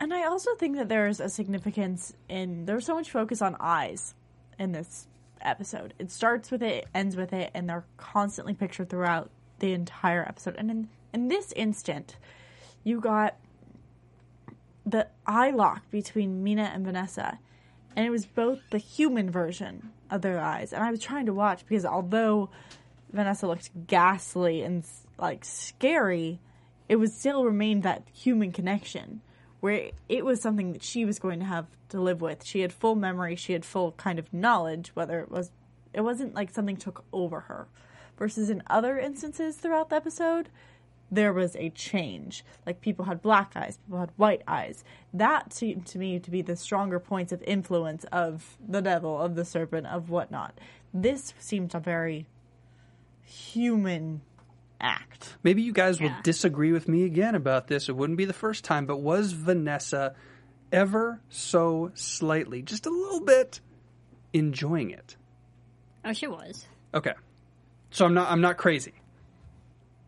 And I also think that there's a significance in there's so much focus on eyes in this episode. It starts with it, ends with it, and they're constantly pictured throughout the entire episode. And in in this instant, you got the eye lock between Mina and Vanessa, and it was both the human version of their eyes. And I was trying to watch because although Vanessa looked ghastly and like scary, it would still remain that human connection where it was something that she was going to have to live with. She had full memory, she had full kind of knowledge, whether it was it wasn't like something took over her. Versus in other instances throughout the episode, there was a change. Like people had black eyes, people had white eyes. That seemed to me to be the stronger points of influence of the devil, of the serpent, of whatnot. This seemed a very human act. Maybe you guys will disagree with me again about this. It wouldn't be the first time, but was Vanessa ever so slightly, just a little bit, enjoying it? Oh, she was. Okay. So I'm not I'm not crazy.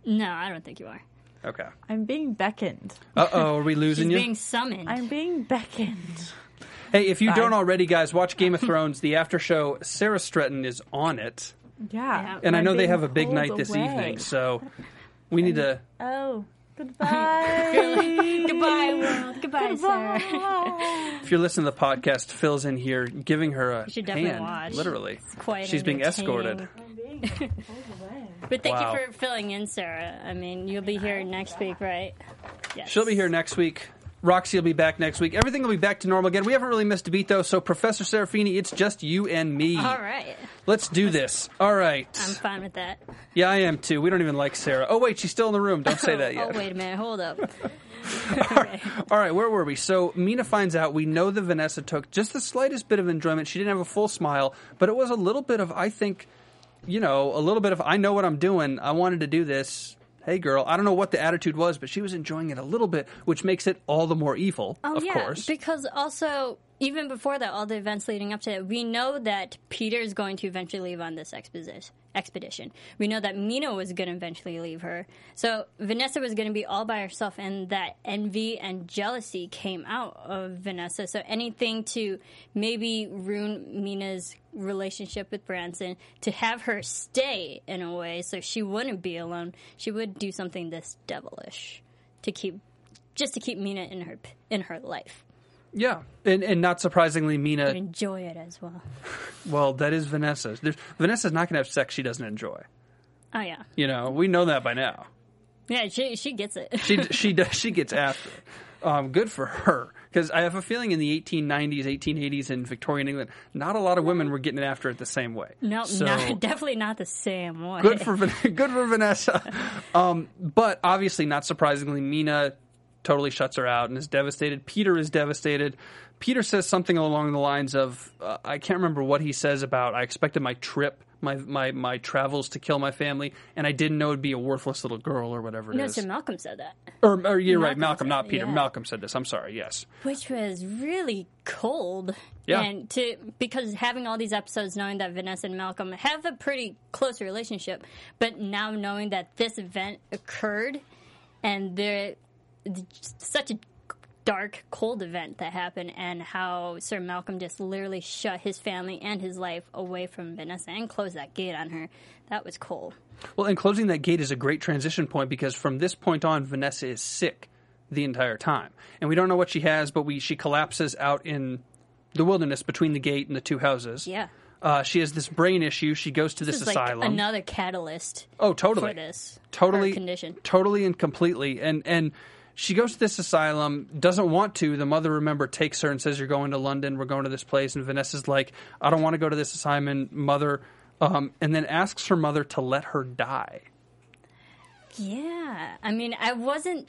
No, I don't think you are. Okay. I'm being beckoned. Uh oh, are we She's losing you? being summoned. I'm being beckoned. Hey, if you Bye. don't already, guys, watch Game of Thrones. The after show, Sarah Stretton is on it. Yeah. Yeah. And I know they have a big night this away. evening, so we need to. Oh, goodbye. Goodbye, world. Goodbye, Sarah. If you're listening to the podcast, Phil's in here giving her a should definitely hand, watch. literally. quite She's being escorted. I'm being pulled away. But thank Wow. you for filling in, Sarah. I mean, you'll be here next week, right? Yes. She'll be here next week. Roxy will be back next week. Everything will be back to normal again. We haven't really missed a beat though, so Professor Serafini, it's just you and me. All right. Let's do this. All right. I'm fine with that. yeah, I am too. We don't even like Sarah. Oh wait, she's still in the room. Don't say oh, that yet. Oh, wait a minute. Hold up. All right, where were we? So Mina finds out we know that Vanessa took just the slightest bit of enjoyment. She didn't have a full smile, but it was a little bit of I think, you know, a little bit of I know what I'm doing. I wanted to do this. Hey girl, I don't know what the attitude was, but she was enjoying it a little bit, which makes it all the more evil, Oh, of yeah. course. Because also, even before that, all the events leading up to it, we know that Peter is going to eventually leave on this expedition. We know that Mina was going to eventually leave her. So Vanessa was going to be all by herself, and that envy and jealousy came out of Vanessa. So anything to maybe ruin Mina's relationship with Branson, to have her stay in a way so she wouldn't be alone, she would do something this devilish to keep just to keep Mina in her in her life. Yeah, and and not surprisingly, Mina. Enjoy it as well. Well, that is Vanessa. There's, Vanessa's not going to have sex she doesn't enjoy. Oh yeah, You know, we know that by now. yeah. She she gets it. She she does she gets after it. Um, good for her because I have a feeling in the 1890s, 1880s in Victorian England, not a lot of women were getting it after it the same way. no, so not, definitely not the same way. good for good for Vanessa. Um, but obviously, not surprisingly, Mina totally shuts her out and is devastated. Peter is devastated. Peter says something along the lines of, uh, I can't remember what he says about. I expected my trip. My, my my travels to kill my family, and I didn't know it'd be a worthless little girl or whatever it no, is. so Malcolm said that, Or, or you're right, Malcolm Malcolm, said- not Peter. yeah. Malcolm said this. I'm sorry. Yes. which was really cold. Yeah. and to because having all these episodes, knowing that Vanessa and Malcolm have a pretty close relationship, but now knowing that this event occurred, and there such a dark, cold event that happened, and how Sir Malcolm just literally shut his family and his life away from Vanessa and closed that gate on her. That was cold. Well, and closing that gate is a great transition point because from this point on, Vanessa is sick the entire time, and we don't know what she has, but we she collapses out in the wilderness between the gate and the two houses. Yeah. Uh, she has this brain issue. She goes to this, This is like asylum. another catalyst oh, totally. for this totally condition. totally and completely and and she goes to this asylum doesn't want to. The mother remember takes her and says you're going to london. We're going to this place. And vanessa's like i don't want to go to this assignment mother. Um, and then asks her mother to let her die. Yeah, I mean, I wasn't,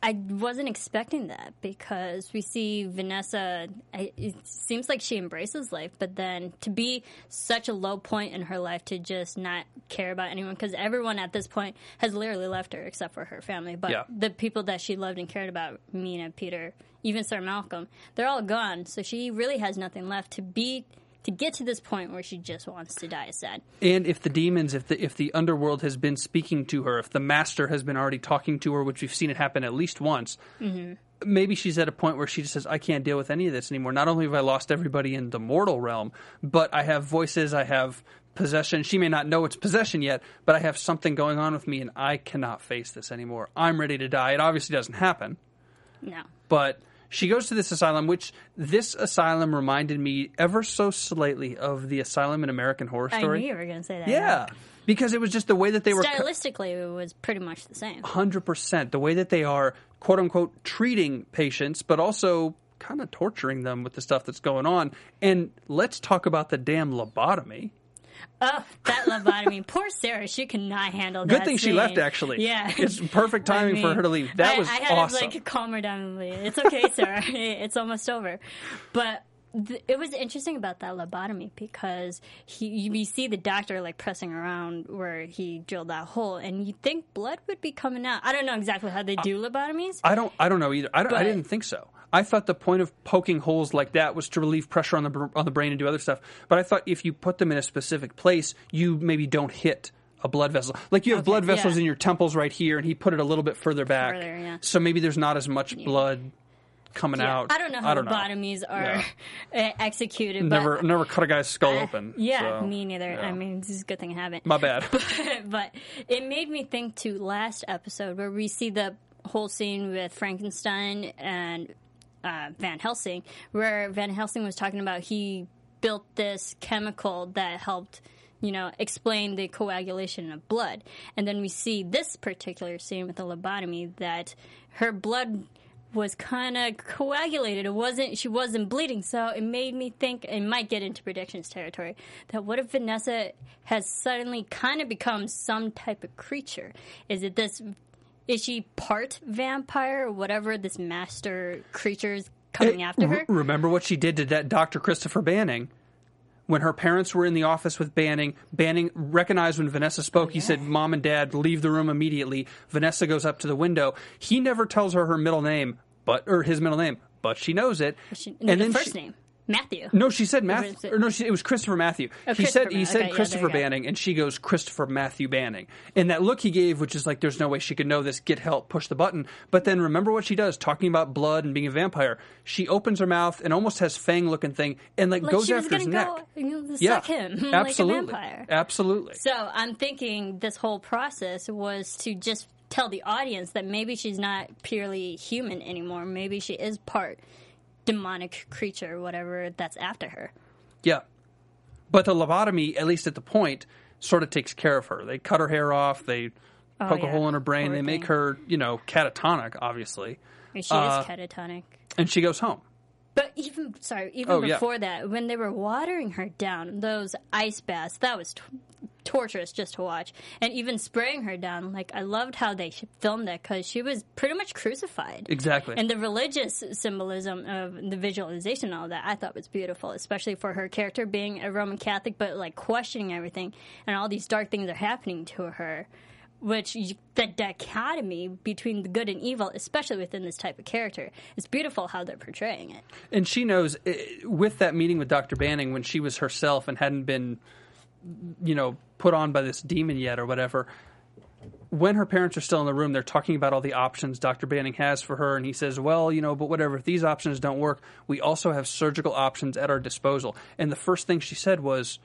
I wasn't expecting that because we see Vanessa. I, it seems like she embraces life, but then to be such a low point in her life to just not care about anyone because everyone at this point has literally left her except for her family. But Yeah. the people that she loved and cared about, Mina, Peter, even Sir Malcolm, they're all gone. So she really has nothing left to be. To get to this point where she just wants to die sad. and if the demons if the if the underworld has been speaking to her if the master has been already talking to her which we've seen it happen at least once mm-hmm. maybe she's at a point where she just says i can't deal with any of this anymore. Not only have i lost everybody in the mortal realm but i have voices i have possession. She may not know it's possession yet but i have something going on with me and i cannot face this anymore. I'm ready to die. It obviously doesn't happen. No. but She goes to this asylum, which this asylum reminded me ever so slightly of the asylum in American Horror Story. I knew you were going to say that. yeah, because it was just the way that they were. co- Stylistically, it was pretty much the same. hundred percent the way that they are quote unquote treating patients, but also kind of torturing them with the stuff that's going on. And let's talk about the damn lobotomy. Oh, that lobotomy. Poor Sarah. She cannot not handle that. Good thing she left. Actually, Yeah. it's perfect timing I for her to leave. That I, was I had awesome. to like calm her down and leave. It's okay, Sarah. it's almost over. But th- it was interesting about that lobotomy because he, you, you see the doctor like pressing around where he drilled that hole, and you think blood would be coming out. I don't know exactly how they do lobotomies. I don't. I don't know either. I, don't, I didn't think so. I thought the point of poking holes like that was to relieve pressure on the on the brain and do other stuff. But I thought if you put them in a specific place, you maybe don't hit a blood vessel. Like you have blood vessels yeah. in your temples right here, and he put it a little bit further back. Further, yeah. So maybe there's not as much blood coming Yeah, out. I don't know how I don't know. lobotomies are Yeah. uh, executed. Never, but, never cut a guy's skull open. Yeah, so, me neither. yeah. I mean, this is a good thing I haven't. my bad. but it made me think to last episode where we see the whole scene with Frankenstein and uh, Van Helsing, where Van Helsing was talking about he built this chemical that helped. You know, explain the coagulation of blood. And then we see this particular scene with the lobotomy that her blood was kind of coagulated. It wasn't, she wasn't bleeding. So it made me think, it might get into predictions territory, that what if Vanessa has suddenly kind of become some type of creature? Is it this, is she part vampire or whatever this master creature's coming after her? R- remember what she did to that Dr. Christopher Banning? When her parents were in the office with Banning, Banning recognized when Vanessa spoke. He oh, said, Mom and Dad, leave the room immediately. Vanessa goes up to the window. He never tells her her middle name, but or his middle name, but she knows it. She, and the then first she- name, Matthew. No, she said Matthew. Or no, she, it was Christopher Matthew. Oh, he Christopher said he Ma- said okay, Christopher go. Banning, and she goes Christopher Matthew Banning. And that look he gave, which is like, there's no way she could know this. Get help, push the button. But then remember what she does, talking about blood and being a vampire. She opens her mouth and almost has fang looking thing, and like, Like goes after his neck. yeah, him absolutely, like a vampire. absolutely. So I'm thinking this whole process was to just tell the audience that maybe she's not purely human anymore. Maybe she is part demonic creature, whatever that's after her. Yeah. But the lobotomy, at least at the point, sort of takes care of her. They cut her hair off, they poke a Oh, hole in her brain, Poor they make her, you know, catatonic, obviously. She Uh, is catatonic. And she goes home. But even sorry, even Oh, yeah. before that, when they were watering her down, those ice baths, that was t- torturous just to watch. And even spraying her down, like I loved how they filmed that because she was pretty much crucified. Exactly. And the religious symbolism of the visualization, and all that, I thought was beautiful, especially for her character being a Roman Catholic, but like questioning everything, and all these dark things are happening to her. Which the dichotomy between the good and evil, especially within this type of character, it's beautiful how they're portraying it. And she knows eh, with that meeting with Dr. Banning when she was herself and hadn't been, you know, put on by this demon yet or whatever. When her parents are still in the room, they're talking about all the options Dr. Banning has for her, and he says, "Well, you know, but whatever. If these options don't work, we also have surgical options at our disposal." And the first thing she said was,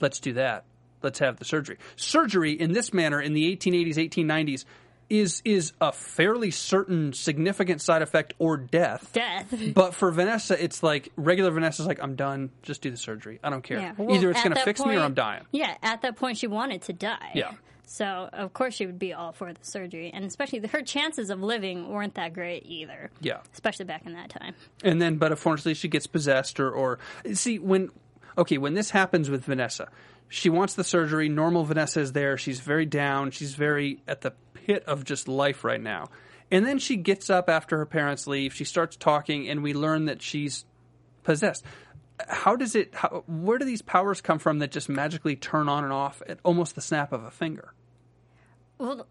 "Let's do that. Let's have the surgery." Surgery in this manner in the 1880s, 1890s is is a fairly certain significant side effect or death. Death. But for Vanessa, it's like regular Vanessa's like, I'm done. Just do the surgery. I don't care. Yeah. Well, Either it's going to that fix me or I'm dying. Yeah, at that point, she wanted to die. Yeah. So, of course, she would be all for the surgery. And especially the, her chances of living weren't that great either. Yeah. Especially back in that time. And then, but unfortunately, she gets possessed or, or see when. Okay, when this happens with Vanessa, she wants the surgery. Normal Vanessa is there. She's very down. She's very at the pit of just life right now. And then she gets up after her parents leave. She starts talking, and we learn that she's possessed. How does it? How, where do these powers come from that just magically turn on and off at almost the snap of a finger? Well,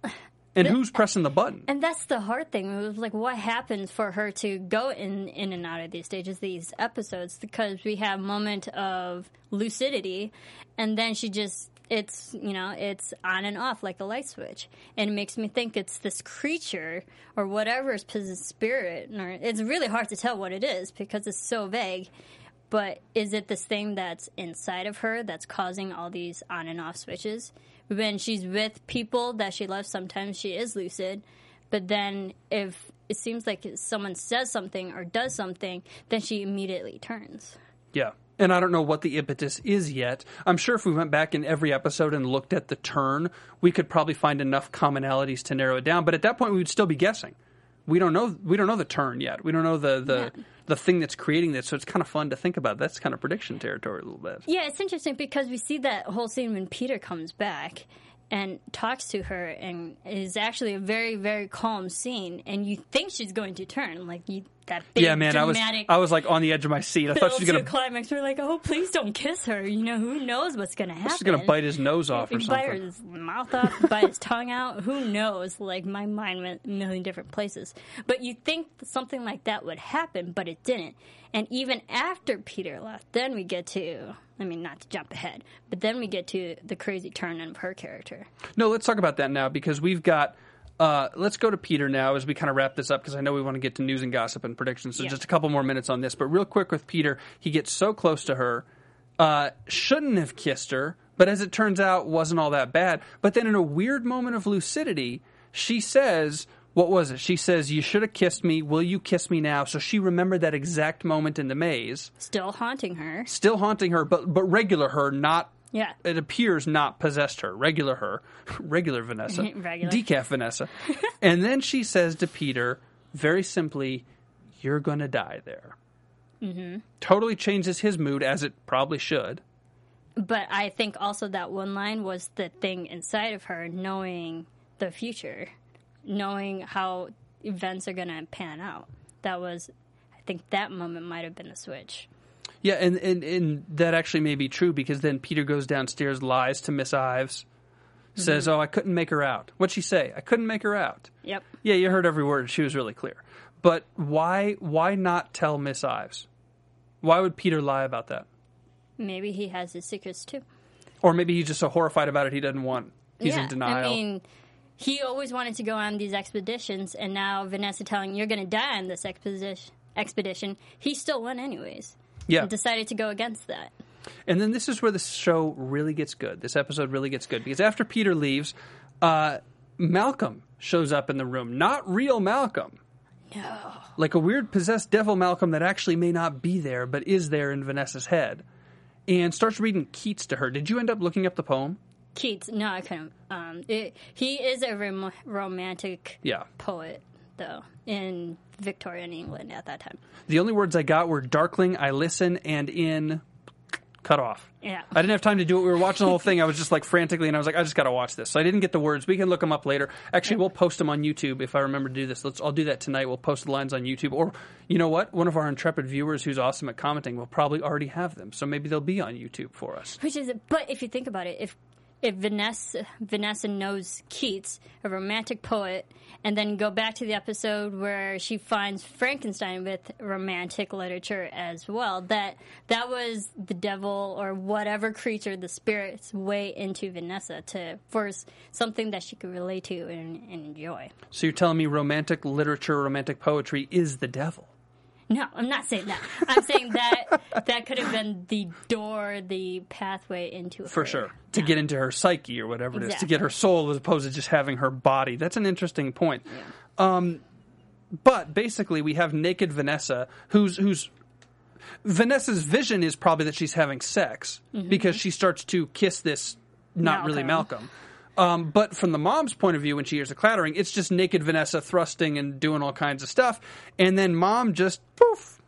And who's pressing the button? and that's the hard thing. It was like, what happens for her to go in, in and out of these stages, these episodes? Because we have moment of lucidity, and then she just, it's, you know, it's on and off like a light switch. And it makes me think it's this creature or whatever is possessed spirit. Or it's really hard to tell what it is because it's so vague. But is it this thing that's inside of her that's causing all these on and off switches? When she's with people that she loves, sometimes she is lucid. But then if it seems like someone says something or does something, then she immediately turns. Yeah. And I don't know what the impetus is yet. I'm sure if we went back in every episode and looked at the turn, we could probably find enough commonalities to narrow it down. But at that point, we would still be guessing. We don't know. We don't know the turn yet. We don't know the the, the thing that's creating this. So it's kind of fun to think about. That's kind of prediction territory a little bit. Yeah, it's interesting because we see that whole scene when Peter comes back and talks to her and is actually a very very calm scene and you think she's going to turn like you that big yeah, man. I was I was like on the edge of my seat. I thought she was gonna a climax we're like oh please don't kiss her you know who knows what's going to happen she's gonna bite his nose off or something. bite his mouth off, bite his tongue out. Who knows? Like my mind went a million different places. But you think something like that would happen, but it didn't. And even after Peter left, then we get to. I mean, not to jump ahead, but then we get to the crazy turn of her character. No, let's talk about that now because we've got. Uh, let's go to Peter now as we kind of wrap this up because I know we want to get to news and gossip and predictions. So Yeah. just a couple more minutes on this, but real quick with Peter, he gets so close to her, uh, shouldn't have kissed her, but as it turns out, wasn't all that bad. But then in a weird moment of lucidity, she says, "What was it?" She says, "You should have kissed me. Will you kiss me now?" So she remembered that exact moment in the maze, Still haunting her. still haunting her, but but regular her, not Yeah. it appears not possessed her. Regular her, regular Vanessa, Regular. decaf Vanessa, and then she says to Peter, very simply, "You're going to die there." Mm-hmm. Totally changes his mood, as it probably should. But I think also that one line was the thing inside of her knowing the future, knowing how events are going to pan out. That was, I think that moment might have been the switch. Yeah, and, and and that actually may be true because then Peter goes downstairs, lies to Miss Ives, mm-hmm. says, "Oh, I couldn't make her out." What'd she say? I couldn't make her out. Yep. Yeah, you heard every word. She was really clear. But why why not tell Miss Ives? Why would Peter lie about that? Maybe he has his secrets too. Or maybe he's just so horrified about it he doesn't want. He's yeah, in denial. I mean, he always wanted to go on these expeditions, and now Vanessa telling you're going to die on this expedition. Expedition. He still went anyways. Yeah. And decided to go against that. And then this is where the show really gets good. This episode really gets good because after Peter leaves, uh, Malcolm shows up in the room. Not real Malcolm. No. Like a weird possessed devil Malcolm that actually may not be there, but is there in Vanessa's head. And starts reading Keats to her. Did you end up looking up the poem? Keats. No, I couldn't. Um, it, he is a rom- romantic Yeah. poet, though, in Victorian England at that time. The only words I got were darkling, I listen, and in cut off. Yeah. I didn't have time to do it. We were watching the whole thing. I was just like frantically, and I was like, I just got to watch this. So I didn't get the words. We can look them up later. Actually, we'll post them on YouTube if I remember to do this. Let's. I'll do that tonight. We'll post the lines on YouTube, or you know what? One of our intrepid viewers who's awesome at commenting will probably already have them. So maybe they'll be on YouTube for us. Which is, but if you think about it, if if Vanessa Vanessa knows Keats, a romantic poet, and then go back to the episode where she finds Frankenstein with romantic literature as well, that that was the devil or whatever creature, the spirit's way into Vanessa to force something that she could relate to and, and enjoy. So you're telling me romantic literature, romantic poetry is the devil? No, I'm not saying that. I'm saying that that could have been the door, the pathway into for her. sure. To get into her psyche or whatever it is. To get her soul as opposed to just having her body. That's an interesting point. Um, but basically we have naked vanessa who's who's vanessa's vision is probably that she's having sex because she starts to kiss this not really malcolm um, but from the mom's point of view, when she hears the clattering, it's just naked Vanessa thrusting and doing all kinds of stuff, and then mom just poof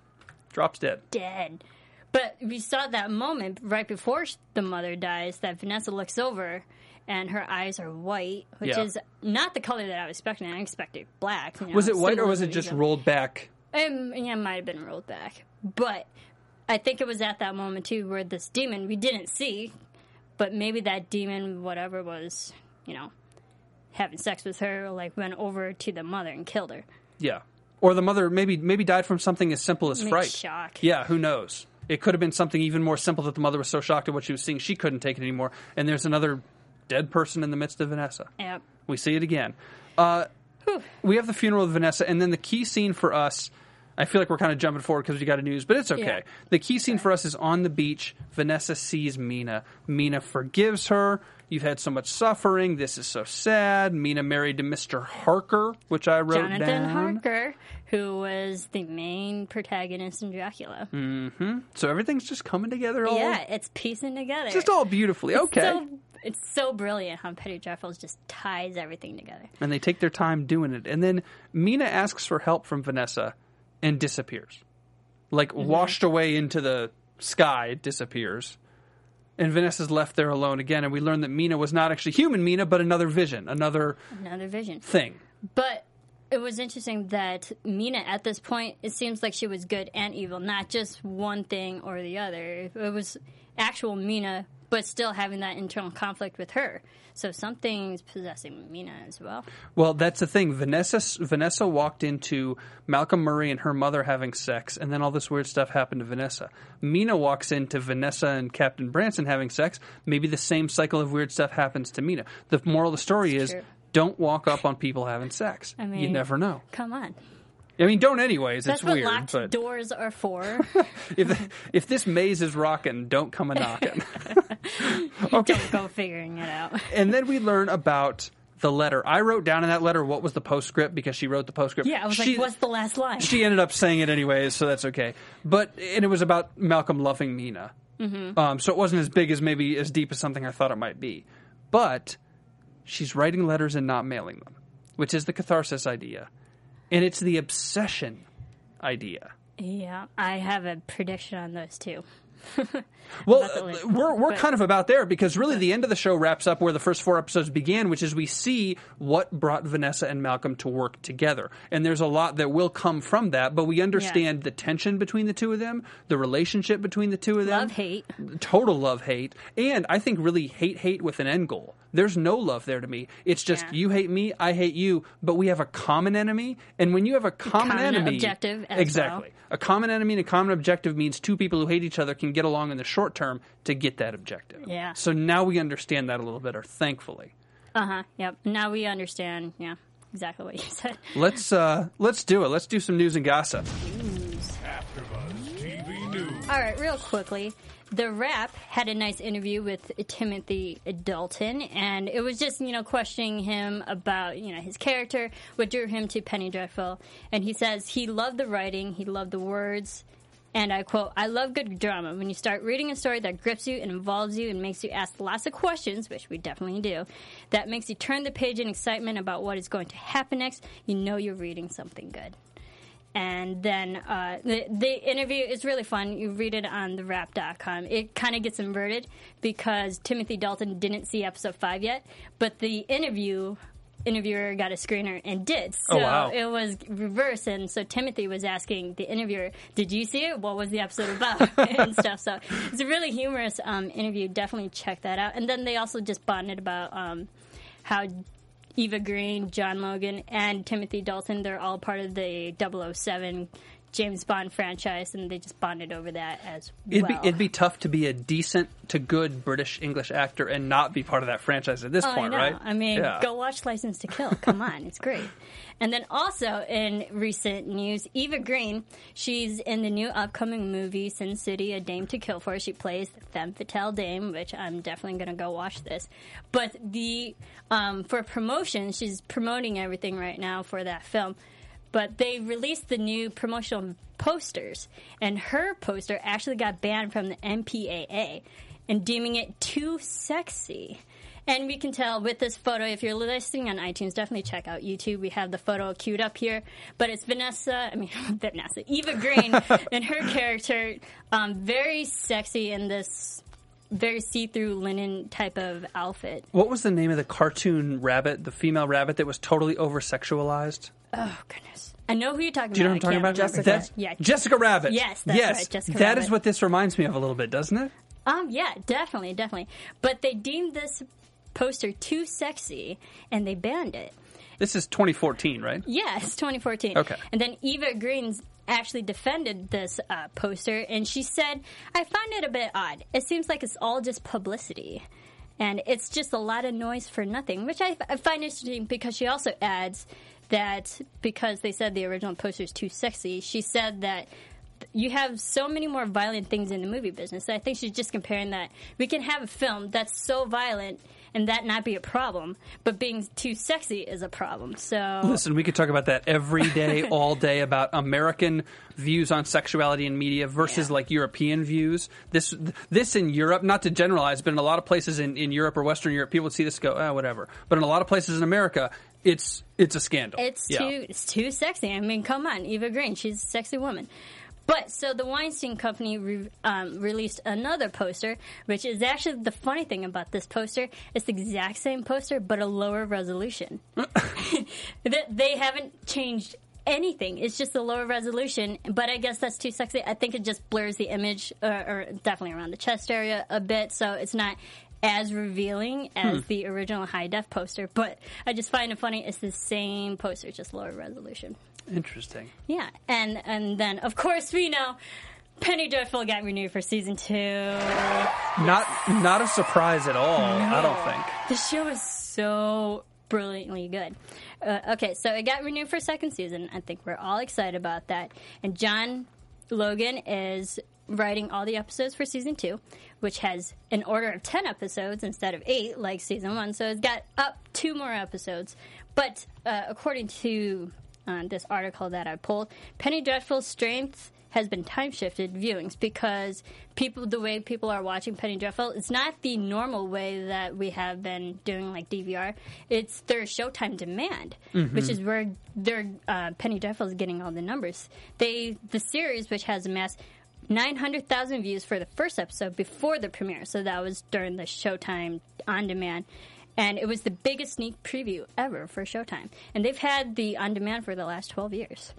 drops dead. dead. But we saw that moment right before the mother dies that Vanessa looks over and her eyes are white, which Yeah. is not the color that I was expecting. I expected black. you know, Was it white or was it just rolled back? Um, yeah, it might have been rolled back. But I think it was at that moment too where this demon we didn't see, but maybe that demon, whatever was, you know, having sex with her, like went over to the mother and killed her. Yeah. Or the mother maybe maybe died from something as simple as fright. shock. Yeah, who knows? It could have been something even more simple that the mother was so shocked at what she was seeing she couldn't take it anymore. And there's another dead person in the midst of Vanessa. Yep. We see it again. Uh, we have the funeral of Vanessa, and then the key scene for us. I feel like we're kind of jumping forward because we got a news, but it's okay. Yeah. The key scene for us is on the beach. Vanessa sees Mina. Mina forgives her. You've had so much suffering. This is so sad. Mina married to Mr. Harker, which I wrote Jonathan down. Harker, who was the main protagonist in Dracula. Mm-hmm. So everything's just coming together. All, Yeah, it's piecing together. just all beautifully. It's okay. so, it's so brilliant how Penny Dreadful's just ties everything together. and they take their time doing it. And then Mina asks for help from Vanessa and disappears. Like Mm-hmm. washed away into the sky, disappears. And Vanessa's left there alone again, and we learn that Mina was not actually human Mina, but another vision, another Another vision. thing. But it was interesting that Mina, at this point, it seems like she was good and evil, not just one thing or the other. It was actual Mina, but still having that internal conflict with her. So something's possessing Mina as well. Well, that's the thing. Vanessa Vanessa walked into Malcolm Murray and her mother having sex, and then all this weird stuff happened to Vanessa. Mina walks into Vanessa and Captain Branson having sex. Maybe the same cycle of weird stuff happens to Mina. The moral of the story is true. don't walk up on people having sex. I mean, you never know. Come on. I mean, don't anyways. That's it's what weird, locked but doors are for. if if this maze is rocking, don't come a knocking. okay, Don't go figuring it out. and then we learn about the letter. I wrote down in that letter what was the postscript because she wrote the postscript. Yeah, I was She- like, what's the last line? she ended up saying it anyways, so that's okay. But and it was about Malcolm loving Mina, mm-hmm. um, so it wasn't as big as maybe as deep as something I thought it might be. But she's writing letters and not mailing them, which is the catharsis idea, and it's the obsession idea. yeah, I have a prediction on those too. Well, link. uh, we're we're But- kind of about there because really the end of the show wraps up where the first four episodes began, which is we see what brought Vanessa and Malcolm to work together, and there's a lot that will come from that. But we understand the tension between the two of them, the relationship between the two of them, Love hate. total love hate, and I think really hate hate with an end goal. There's no love there to me. It's just Yeah. you hate me, I hate you, but we have a common enemy, and when you have a common, Common enemy, objective exactly. well. A common enemy and a common objective means two people who hate each other can get along in the short term to get that objective. Yeah. So now we understand that a little better, thankfully. Uh huh. Yep. Now we understand. Yeah, exactly what you said. Let's uh let's do it. Let's do some news and gossip. AfterBuzz TV News. All right, real quickly. The Wrap had a nice interview with Timothy Dalton, and it was just, you know, questioning him about, you know, his character, what drew him to Penny Dreadful. And he says he loved the writing, he loved the words, and I quote, I love good drama. When you start reading a story that grips you and involves you and makes you ask lots of questions, which we definitely do, that makes you turn the page in excitement about what is going to happen next, you know you're reading something good and then uh, the, the interview is really fun. You read it on the wrap.com. It kind of gets inverted because Timothy Dalton didn't see episode five yet, but the interview interviewer got a screener and did. So Oh, wow. it was reverse, and so Timothy was asking the interviewer, "Did you see it? What was the episode about?" and stuff. So it's a really humorous um, interview. Definitely check that out. And then they also just bonded about um, how Eva Green, John Logan, and Timothy Dalton, they're all part of the 007 James Bond franchise, and they just bonded over that as It'd well. be it'd be tough to be a decent to good British English actor and not be part of that franchise at this Oh, point, I know. right? I mean, Yeah. go watch License to Kill. Come on, it's great. And then also in recent news, Eva Green, she's in the new upcoming movie Sin City: A Dame to Kill For. She plays the femme fatale dame, which I'm definitely going to go watch this. But the um, for promotion, she's promoting everything right now for that film. But they released the new promotional posters, and her poster actually got banned from the MPAA and deeming it too sexy. And we can tell with this photo, if you're listening on iTunes, definitely check out YouTube. We have the photo queued up here. But it's Vanessa, I mean, Vanessa, Eva Green and her character, um, very sexy in this very see through linen type of outfit. What was the name of the cartoon rabbit, the female rabbit that was totally over sexualized? Oh, goodness. I know who you're talking Do you know about. what I'm talking about? remember. That's yeah. Jessica Rabbit. Yes, that's yes, right, Jessica That is Rabbit. what this reminds me of a little bit, doesn't it? Um, yeah, definitely, definitely. But they deemed this poster too sexy and they banned it. This is 2014, right? Yes, 2014. Okay. And then Eva Green's actually defended this uh, poster, and she said, "I find it a bit odd. It seems like it's all just publicity." And it's just a lot of noise for nothing, which I, I find interesting because she also adds that because they said the original poster is too sexy, she said that you have so many more violent things in the movie business. I think she's just comparing that we can have a film that's so violent and that not be a problem, but being too sexy is a problem. So Listen, we could talk about that every day, all day about American views on sexuality in media versus Yeah. like European views. This this in Europe, not to generalize, but in a lot of places in, in Europe or Western Europe, people would see this and go, ah, whatever. But in a lot of places in America, it's it's a scandal. It's Yeah. too it's too sexy. I mean, come on, Eva Green, she's a sexy woman. But so the Weinstein Company re- um, released another poster, which is actually the funny thing about this poster. It's the exact same poster, but a lower resolution. They- they haven't changed anything. It's just a lower resolution, but I guess that's too sexy. I think it just blurs the image, uh, or definitely around the chest area a bit, so it's not as revealing as the original high def poster. But I just find it funny. It's the same poster, just lower resolution. Interesting. Yeah, and and then of course we know. Penny Dreadful got renewed for season two. Not not a surprise at all. I don't think. The show is so brilliantly good. Uh, okay, so it got renewed for second season. I think we're all excited about that. And John Logan is writing all the episodes for season two, which has an order of 10 episodes instead of eight, like season one. So it's got up two more episodes. But uh, according to uh, this article that I pulled, Penny Dreadful's strength has been time shifted viewings because people the way people are watching Penny Dreadful it's not the normal way that we have been doing like DVR it's their Showtime demand which is where their uh, Penny Dreadful is getting all the numbers they the series which has amassed 900,000 views for the first episode before the premiere so that was during the Showtime on demand and it was the biggest sneak preview ever for Showtime and they've had the on demand for the last 12 years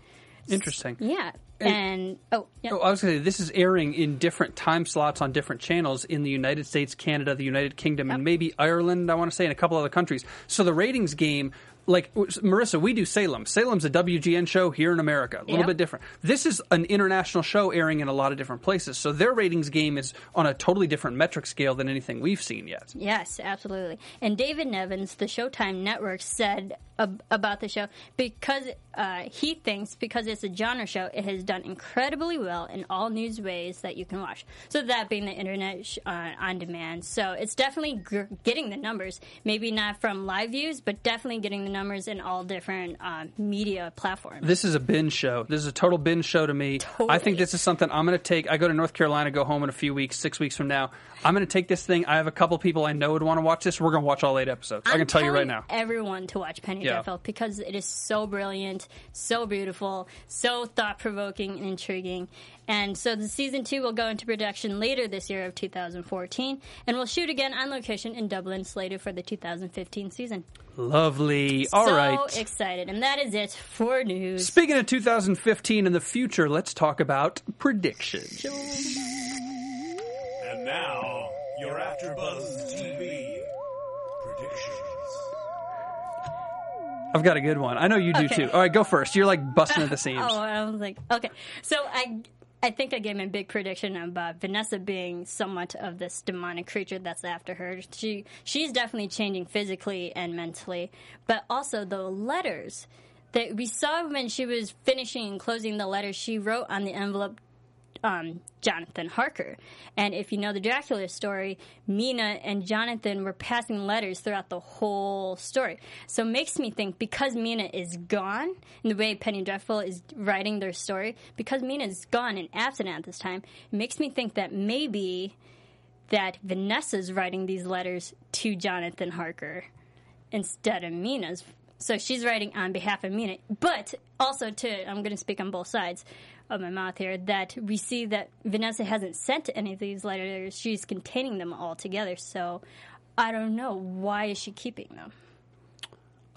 Interesting. yeah and oh yeah Oh, I was going to say this is airing in different time slots on different channels in the United States, Canada, the United Kingdom, and maybe Ireland. I want to say and a couple other countries. So the ratings game. Like Marissa, we do Salem. Salem's a WGN show here in America, a little Yep. bit different. This is an international show airing in a lot of different places, so their ratings game is on a totally different metric scale than anything we've seen yet. Yes, absolutely. And David Nevins, the Showtime network, said ab- about the show because uh, he thinks because it's a genre show, it has done incredibly well in all news ways that you can watch. So that being the internet sh- uh, on demand. So it's definitely gr- getting the numbers. Maybe not from live views, but definitely getting the numbers in all different uh, media platforms. This is a binge show. This is a total binge show to me. I think this is something I'm going to take. I go to North Carolina, go home in a few weeks, six weeks from now. I'm going to take this thing. I have a couple people I know would want to watch this. We're going to watch all eight episodes. I I'm can tell you right now. Everyone to watch Penny Yeah. Dreadful because it is so brilliant, so beautiful, so thought provoking and intriguing. And so the season two will go into production later this year of 2014, and we'll shoot again on location in Dublin, slated for the 2015 season. Lovely. All so right. excited, and that is it for news. Speaking of 2015 and the future, let's talk about predictions. And now, your AfterBuzz TV predictions. I've got a good one. I know you do Okay. too. All right, go first. You're like busting at the seams. Oh, I was like, okay. So I, I think I gave my big prediction about uh, Vanessa being somewhat of this demonic creature that's after her. She, she's definitely changing physically and mentally, but also the letters that we saw when she was finishing and closing the letters she wrote on the envelope um, Jonathan Harker. And if you know the Dracula story, Mina and Jonathan were passing letters throughout the whole story. So it makes me think because Mina is gone, in the way Penny Dreadful is writing their story, because Mina is gone and absent at this time, it makes me think that maybe that Vanessa's writing these letters to Jonathan Harker instead of Mina's. So she's writing on behalf of Mina. But also, to I'm going to speak on both sides of my mouth here, that we see that Vanessa hasn't sent any of these letters. She's containing them all together. So I don't know. Why is she keeping them?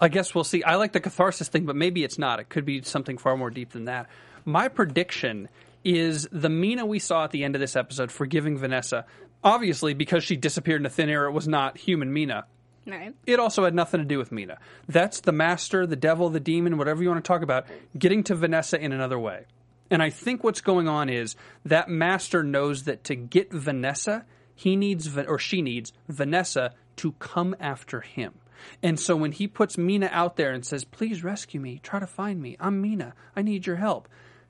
I guess we'll see. I like the catharsis thing, but maybe it's not. It could be something far more deep than that. My prediction is the Mina we saw at the end of this episode forgiving Vanessa. Obviously, because she disappeared into thin air, it was not human Mina. Right? It also had nothing to do with Mina. That's the master, the devil, the demon, whatever you want to talk about, getting to Vanessa in another way. And I think what's going on is that master knows that to get Vanessa, he needs, or she needs, Vanessa to come after him. And so when he puts Mina out there and says, "Please rescue me, try to find me. I'm Mina. I need your help."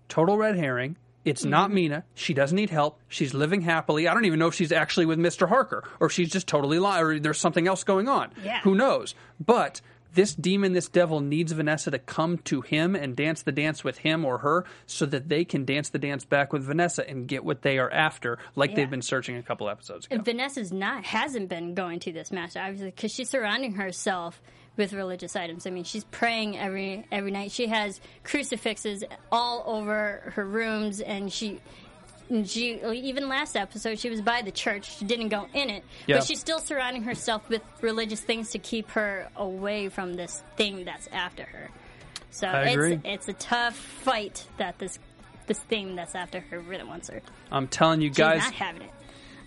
Total red herring. It's mm-hmm. not Mina. She doesn't need help. She's living happily. I don't even know if she's actually with Mr. Harker or if she's just totally lying or there's something else going on. Yeah. Who knows? But this demon, this devil needs Vanessa to come to him and dance the dance with him or her so that they can dance the dance back with Vanessa and get what they are after, like Yeah. they've been searching a couple episodes ago. And Vanessa's not hasn't been going to this master obviously because she's surrounding herself with religious items. I mean, she's praying every every night. She has crucifixes all over her rooms, and she. And She even last episode she was by the church. She didn't go in it, Yeah. but she's still surrounding herself with religious things to keep her away from this thing that's after her. So it's it's a tough fight that this this thing that's after her really wants her. I'm telling you guys, She's not having it.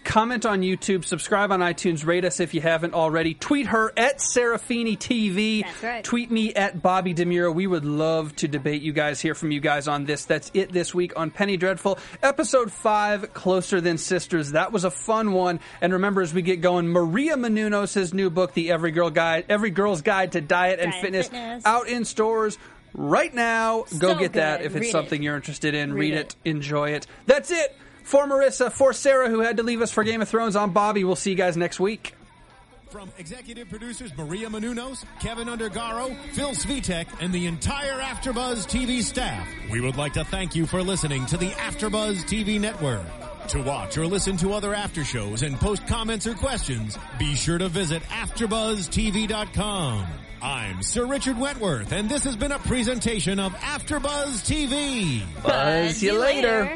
Comment on YouTube, subscribe on iTunes, rate us if you haven't already. Tweet her at Serafini TV. That's right. Tweet me at Bobby Demuro. We would love to debate you guys, hear from you guys on this. That's it this week on Penny Dreadful. Episode 5, Closer Than Sisters. That was a fun one. And remember, as we get going, Maria Menounos' new book, The Every Girl Guide, Every Girl's Guide to Diet and Diet and Fitness, Fitness. out in stores. Right now, go So get that if it's Read something it. you're interested in. Read, Read it, it. enjoy it. That's it for Marissa, for Sarah, who had to leave us for Game of Thrones. I'm Bobby. We'll see you guys next week. From executive producers Maria Menounos, Kevin Undergaro, Phil Svitek, and the entire AfterBuzz TV staff, we would like to thank you for listening to the AfterBuzz TV network. To watch or listen to other after shows and post comments or questions, be sure to visit AfterBuzzTV.com. I'm Sir Richard Wentworth, and this has been a presentation of AfterBuzz TV. Buzz you later.